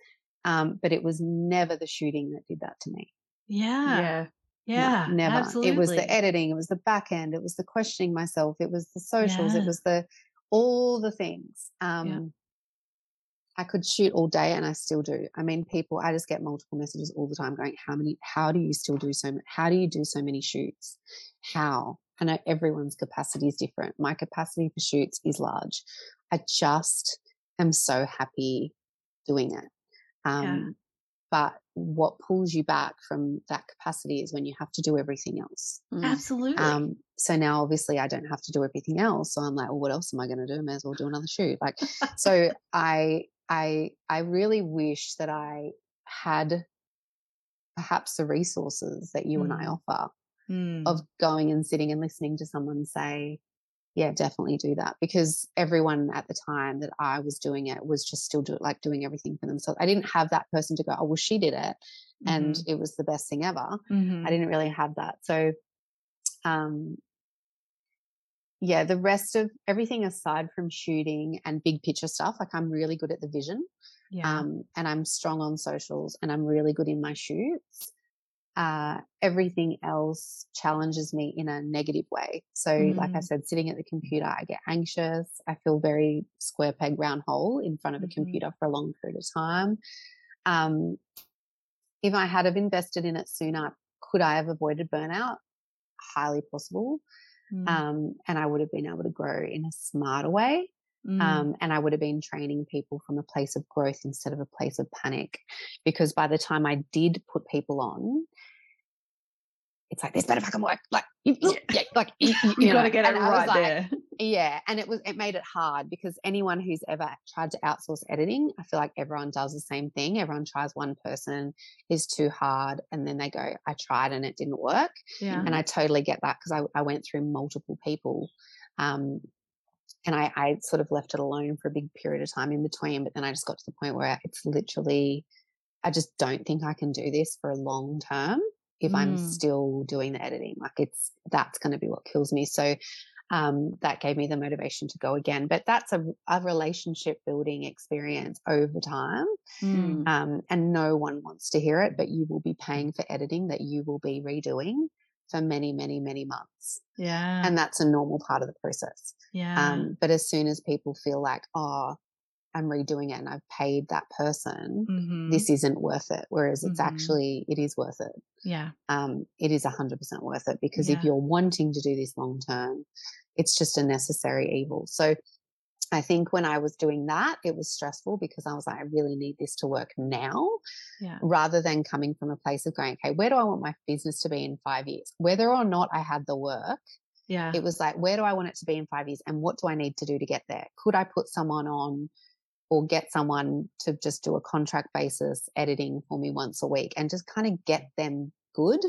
Speaker 2: um, but it was never the shooting that did that to me.
Speaker 1: Yeah. Yeah. Yeah,
Speaker 2: no, never.
Speaker 1: Absolutely.
Speaker 2: It was the editing, it was the back end, it was the questioning myself, it was the socials, yeah. it was the all the things. Um, yeah. I could shoot all day and I still do. I mean, people, I just get multiple messages all the time going, how many, how do you still do so, how do you do so many shoots? How? I know everyone's capacity is different. My capacity for shoots is large. I just am so happy doing it. Um, yeah. But what pulls you back from that capacity is when you have to do everything else.
Speaker 1: Mm. Absolutely. Um,
Speaker 2: so now obviously I don't have to do everything else. So I'm like, well, what else am I going to do? I may as well do another shoot. Like, so I I I really wish that I had perhaps the resources that you mm. and I mm. offer mm. of going and sitting and listening to someone say, yeah, definitely do that. Because everyone at the time that I was doing it was just still do, like doing everything for themselves. I didn't have that person to go, oh, well, she did it and mm-hmm. it was the best thing ever. Mm-hmm. I didn't really have that. So, um, yeah, the rest of everything aside from shooting and big picture stuff, like I'm really good at the vision. Yeah. Um, and I'm strong on socials and I'm really good in my shoots. Uh, everything else challenges me in a negative way. So, mm. like I mm. said, sitting at the computer, I get anxious. I feel very square peg, round hole in front of a mm-hmm. computer for a long period of time. Um, if I had have invested in it sooner, could I have avoided burnout? Highly possible. Mm. Um, and I would have been able to grow in a smarter way. Mm. Um, and I would have been training people from a place of growth instead of a place of panic. Because by the time I did put people on, it's like this better fucking work. Like, you, yeah, like you, you,
Speaker 3: you got to get it right like, there.
Speaker 2: Yeah, and it was it made it hard because anyone who's ever tried to outsource editing, I feel like everyone does the same thing. Everyone tries one person is too hard, and then they go, "I tried and it didn't work."
Speaker 1: Yeah,
Speaker 2: and I totally get that because I, I went through multiple people. Um, and I, I sort of left it alone for a big period of time in between, but then I just got to the point where it's literally, I just don't think I can do this for a long term if mm. I'm still doing the editing. Like it's that's going to be what kills me. So um, that gave me the motivation to go again. But that's a, a relationship building experience over time. Mm. Um, and no one wants to hear it, but you will be paying for editing that you will be redoing for many, many, many months.
Speaker 1: Yeah.
Speaker 2: And that's a normal part of the process.
Speaker 1: Yeah.
Speaker 2: Um, but as soon as people feel like, oh, I'm redoing it and I've paid that person, mm-hmm. this isn't worth it. Whereas it's mm-hmm. actually, it is worth it.
Speaker 1: Yeah.
Speaker 2: Um, it is 100% worth it because yeah. if you're wanting to do this long term, it's just a necessary evil. So I think when I was doing that, it was stressful because I was like, I really need this to work now
Speaker 1: yeah.
Speaker 2: rather than coming from a place of going, okay, where do I want my business to be in five years? Whether or not I had the work,
Speaker 1: yeah.
Speaker 2: It was like, where do I want it to be in five years? And what do I need to do to get there? Could I put someone on or get someone to just do a contract basis editing for me once a week and just kind of get them good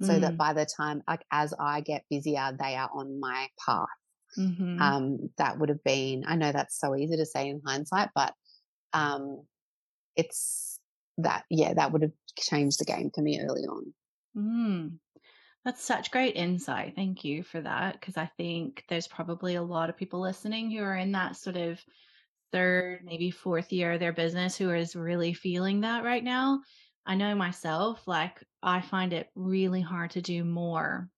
Speaker 2: so mm. that by the time like as I get busier they are on my path mm-hmm. um that would have been I know that's so easy to say in hindsight but um it's that yeah that would have changed the game for me early on
Speaker 1: mm. That's such great insight. Thank you for that. Because I think there's probably a lot of people listening who are in that sort of third, maybe fourth year of their business who is really feeling that right now. I know myself, like I find it really hard to do more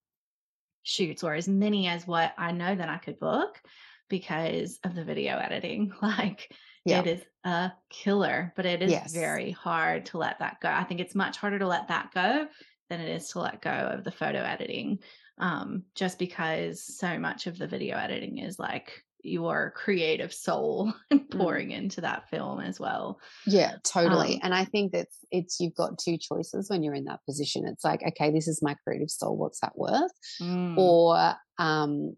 Speaker 1: shoots or as many as what I know that I could book because of the video editing. Like yeah. it is a killer, but it is yes. very hard to let that go. I think it's much harder to let that go than it is to let go of the photo editing. Um, just because so much of the video editing is like your creative soul mm. pouring mm. into that film as well.
Speaker 2: Yeah, totally. Um, and I think that's it's you've got two choices when you're in that position. It's like, okay, this is my creative soul. What's that worth? Mm. Or um,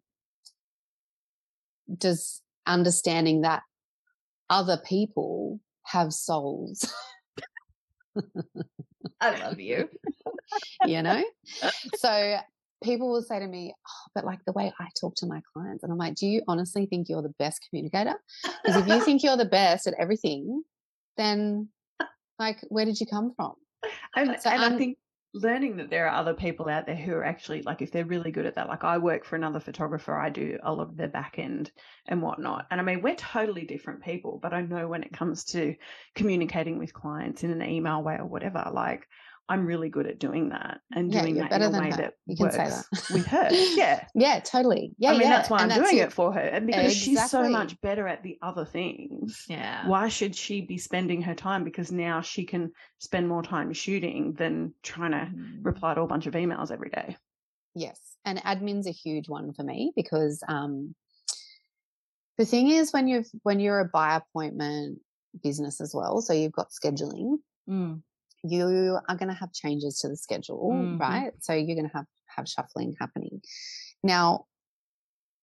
Speaker 2: does understanding that other people have souls.
Speaker 1: I love you.
Speaker 2: you know? So people will say to me, oh, but like the way I talk to my clients, and I'm like, do you honestly think you're the best communicator? Because if you think you're the best at everything, then like, where did you come from?
Speaker 3: And, so and I um think learning that there are other people out there who are actually like if they're really good at that like i work for another photographer i do a lot of their back end and whatnot and i mean we're totally different people but i know when it comes to communicating with clients in an email way or whatever like I'm really good at doing that and yeah, doing that in a way her. that you can say that with her. Yeah.
Speaker 2: yeah, totally. Yeah.
Speaker 3: I mean,
Speaker 2: yeah.
Speaker 3: that's why I'm doing it for her. And because exactly. she's so much better at the other things.
Speaker 1: Yeah.
Speaker 3: Why should she be spending her time? Because now she can spend more time shooting than trying to mm. reply to a bunch of emails every day.
Speaker 2: Yes. And admin's a huge one for me because um the thing is when you've when you're a by appointment business as well, so you've got scheduling. Mm you are going to have changes to the schedule, mm-hmm. right? So you're going to have have shuffling happening. Now,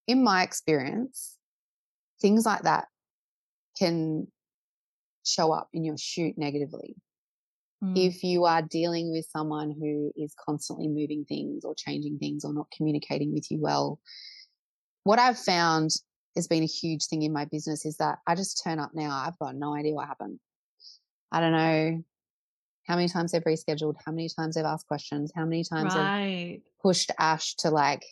Speaker 2: in my experience, things like that can show up in your shoot negatively. Mm. If you are dealing with someone who is constantly moving things or changing things or not communicating with you well, what I've found has been a huge thing in my business is that I just turn up now. I've got no idea what happened. I don't know how many times they've rescheduled, how many times they've asked questions, how many times right. they've pushed Ash to like,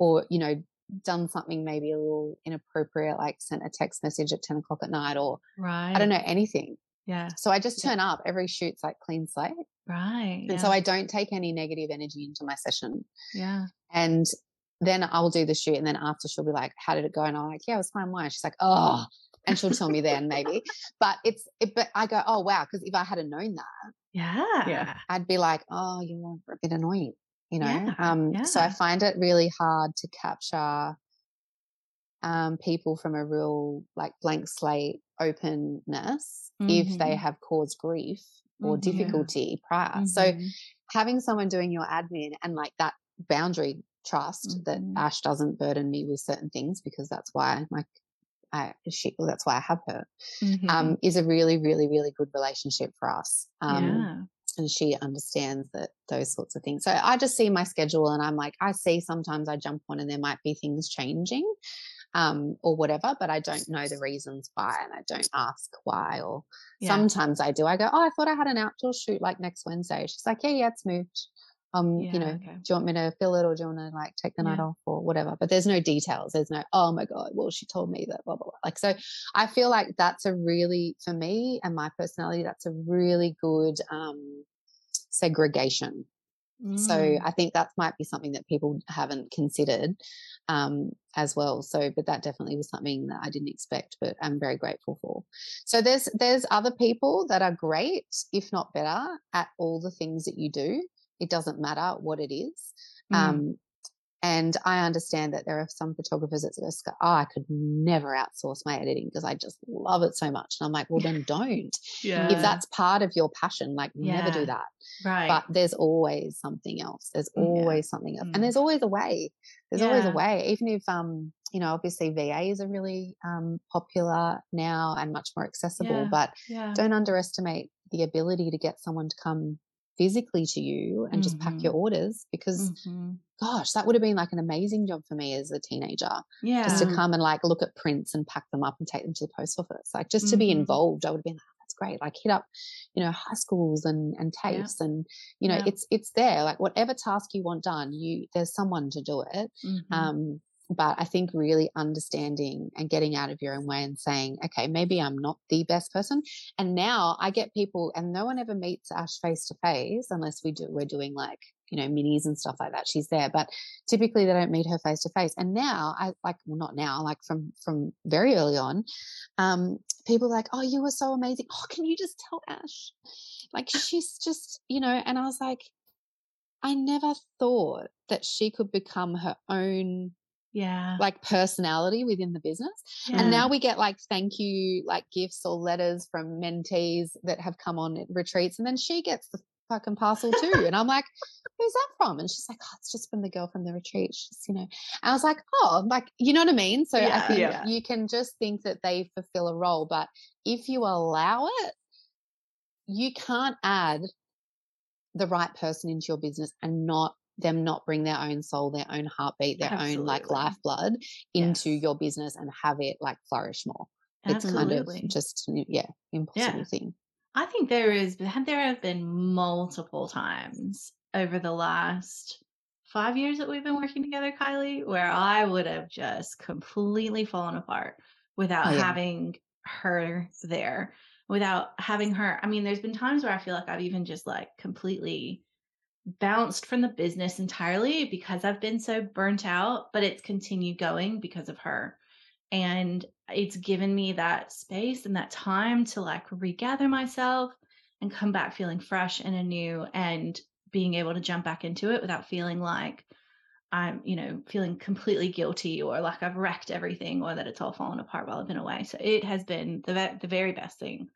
Speaker 2: or, you know, done something maybe a little inappropriate, like sent a text message at 10 o'clock at night or right. I don't know, anything.
Speaker 1: Yeah.
Speaker 2: So I just turn yeah. up. Every shoot's like clean slate.
Speaker 1: Right.
Speaker 2: And yeah. so I don't take any negative energy into my session.
Speaker 1: Yeah.
Speaker 2: And then I'll do the shoot. And then after she'll be like, How did it go? And I'm like, Yeah, it was fine. Why? She's like, Oh, and she'll tell me then maybe. But it's, it, but I go, Oh, wow. Cause if I hadn't known that,
Speaker 1: yeah.
Speaker 2: Yeah. I'd be like, oh, you're a bit annoying, you know? Yeah. Um, yeah. So I find it really hard to capture um, people from a real like blank slate openness mm-hmm. if they mm-hmm. have caused grief or mm-hmm. difficulty prior. Mm-hmm. So having someone doing your admin and like that boundary trust that mm-hmm. Ash doesn't burden me with certain things because that's why my I, she, well, that's why I have her, mm-hmm. um, is a really, really, really good relationship for us. Um, yeah. And she understands that those sorts of things. So I just see my schedule and I'm like, I see sometimes I jump on and there might be things changing um, or whatever, but I don't know the reasons why and I don't ask why. Or yeah. sometimes I do. I go, Oh, I thought I had an outdoor shoot like next Wednesday. She's like, Yeah, yeah, it's moved um, yeah, you know, okay. do you want me to fill it or do you want to like take the yeah. night off or whatever? But there's no details. There's no, oh my God, well, she told me that, blah, blah, blah. Like, so I feel like that's a really, for me and my personality, that's a really good um, segregation. Mm. So I think that might be something that people haven't considered um, as well. So, but that definitely was something that I didn't expect, but I'm very grateful for. So there's there's other people that are great, if not better, at all the things that you do. It doesn't matter what it is. Mm. Um, and I understand that there are some photographers that just go, oh, I could never outsource my editing because I just love it so much. And I'm like, well, then don't. yeah. If that's part of your passion, like yeah. never do that.
Speaker 1: Right.
Speaker 2: But there's always something else. There's always yeah. something else. Mm. And there's always a way. There's yeah. always a way. Even if, um, you know, obviously VAs are really um, popular now and much more accessible, but don't underestimate the ability to get someone to come physically to you and mm-hmm. just pack your mm-hmm. orders because mm-hmm. gosh that would have been like an amazing job for me as a teenager
Speaker 1: yeah
Speaker 2: just to come and like look at prints and pack them up and take them to the post office like just mm-hmm. to be mm-hmm. involved i would have been like that's great like hit up you know high schools and and TAFEs yeah. and you know yeah. it's it's there like whatever task you want done you there's someone to do it
Speaker 1: mm-hmm.
Speaker 2: um but I think really understanding and getting out of your own way and saying, okay, maybe I'm not the best person. And now I get people, and no one ever meets Ash face to face unless we do, we're doing like, you know, minis and stuff like that. She's there, but typically they don't meet her face to face. And now I like, well, not now, like from, from very early on, um, people like, oh, you were so amazing. Oh, can you just tell Ash? Like she's just, you know, and I was like, I never thought that she could become her own
Speaker 1: yeah.
Speaker 2: like personality within the business. Yeah. and now we get like thank you like gifts or letters from mentees that have come on retreats and then she gets the fucking parcel too and i'm like who's that from? And she's like oh it's just from the girl from the retreat. She's you know. And i was like oh like you know what i mean? So yeah, i think yeah. you can just think that they fulfill a role but if you allow it you can't add the right person into your business and not them not bring their own soul, their own heartbeat, their Absolutely. own like lifeblood into yes. your business and have it like flourish more. Absolutely. It's kind of just yeah, impossible yeah. thing.
Speaker 1: I think there is there have been multiple times over the last five years that we've been working together, Kylie, where I would have just completely fallen apart without oh, yeah. having her there, without having her. I mean, there's been times where I feel like I've even just like completely bounced from the business entirely because I've been so burnt out, but it's continued going because of her. And it's given me that space and that time to like regather myself and come back feeling fresh and anew and being able to jump back into it without feeling like I'm, you know, feeling completely guilty or like I've wrecked everything or that it's all fallen apart while I've been away. So it has been the the very best thing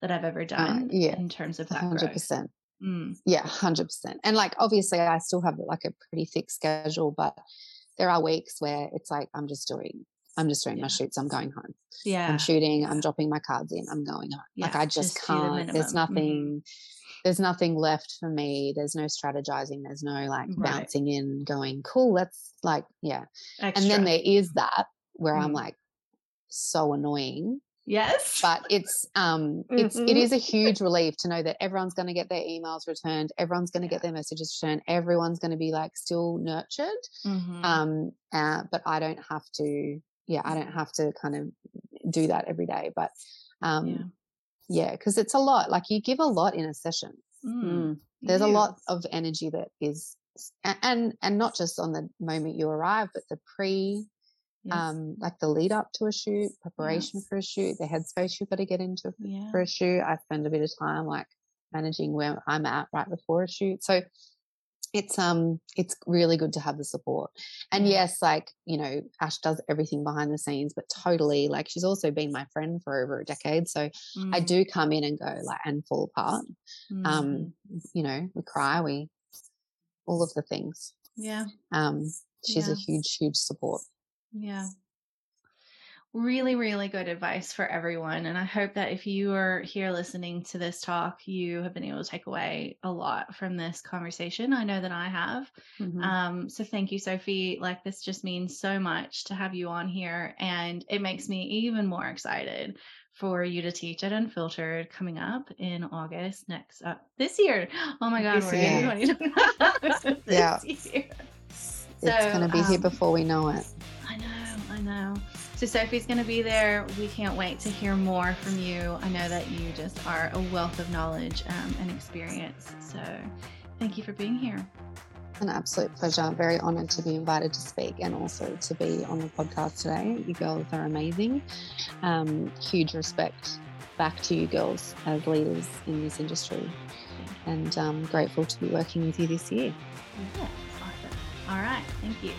Speaker 1: that I've ever uh, done yeah, in terms of that 100%. Growth.
Speaker 2: Mm. Yeah, 100%. And like, obviously, I still have like a pretty thick schedule, but there are weeks where it's like, I'm just doing, I'm just doing yeah. my shoots. I'm going home.
Speaker 1: Yeah.
Speaker 2: I'm shooting. I'm dropping my cards in. I'm going home. Yeah, like, I just, just can't, the there's mm-hmm. nothing, mm-hmm. there's nothing left for me. There's no strategizing. There's no like right. bouncing in, going, cool, let's like, yeah. Extra. And then there is that where mm. I'm like, so annoying
Speaker 1: Yes.
Speaker 2: But it's um it's mm-hmm. it is a huge relief to know that everyone's going to get their emails returned, everyone's going to yeah. get their messages returned, everyone's going to be like still nurtured. Mm-hmm. Um uh, but I don't have to yeah, I don't have to kind of do that every day, but um yeah, because yeah, it's a lot. Like you give a lot in a session. Mm. Mm. There's a lot of energy that is and and not just on the moment you arrive, but the pre Yes. Um, like the lead up to a shoot, preparation yes. for a shoot, the headspace you've got to get into yeah. for a shoot. I spend a bit of time like managing where I'm at right before a shoot. So it's um it's really good to have the support. And yes, like, you know, Ash does everything behind the scenes, but totally like she's also been my friend for over a decade. So mm. I do come in and go like and fall apart. Mm. Um, you know, we cry, we all of the things.
Speaker 1: Yeah.
Speaker 2: Um, she's yeah. a huge, huge support.
Speaker 1: Yeah. Really, really good advice for everyone. And I hope that if you are here listening to this talk, you have been able to take away a lot from this conversation. I know that I have. Mm-hmm. Um, so thank you, Sophie. Like, this just means so much to have you on here. And it makes me even more excited for you to teach at Unfiltered coming up in August next uh, this year. Oh my God, this we're year. in 2020.
Speaker 2: yeah. Year. So, it's going to be um, here before we know it.
Speaker 1: I know. So Sophie's going to be there. We can't wait to hear more from you. I know that you just are a wealth of knowledge um, and experience. So thank you for being here.
Speaker 2: An absolute pleasure. I'm very honored to be invited to speak and also to be on the podcast today. You girls are amazing. Um, huge respect back to you girls as leaders in this industry. And um, grateful to be working with you this year.
Speaker 1: Yeah, awesome. All right. Thank you.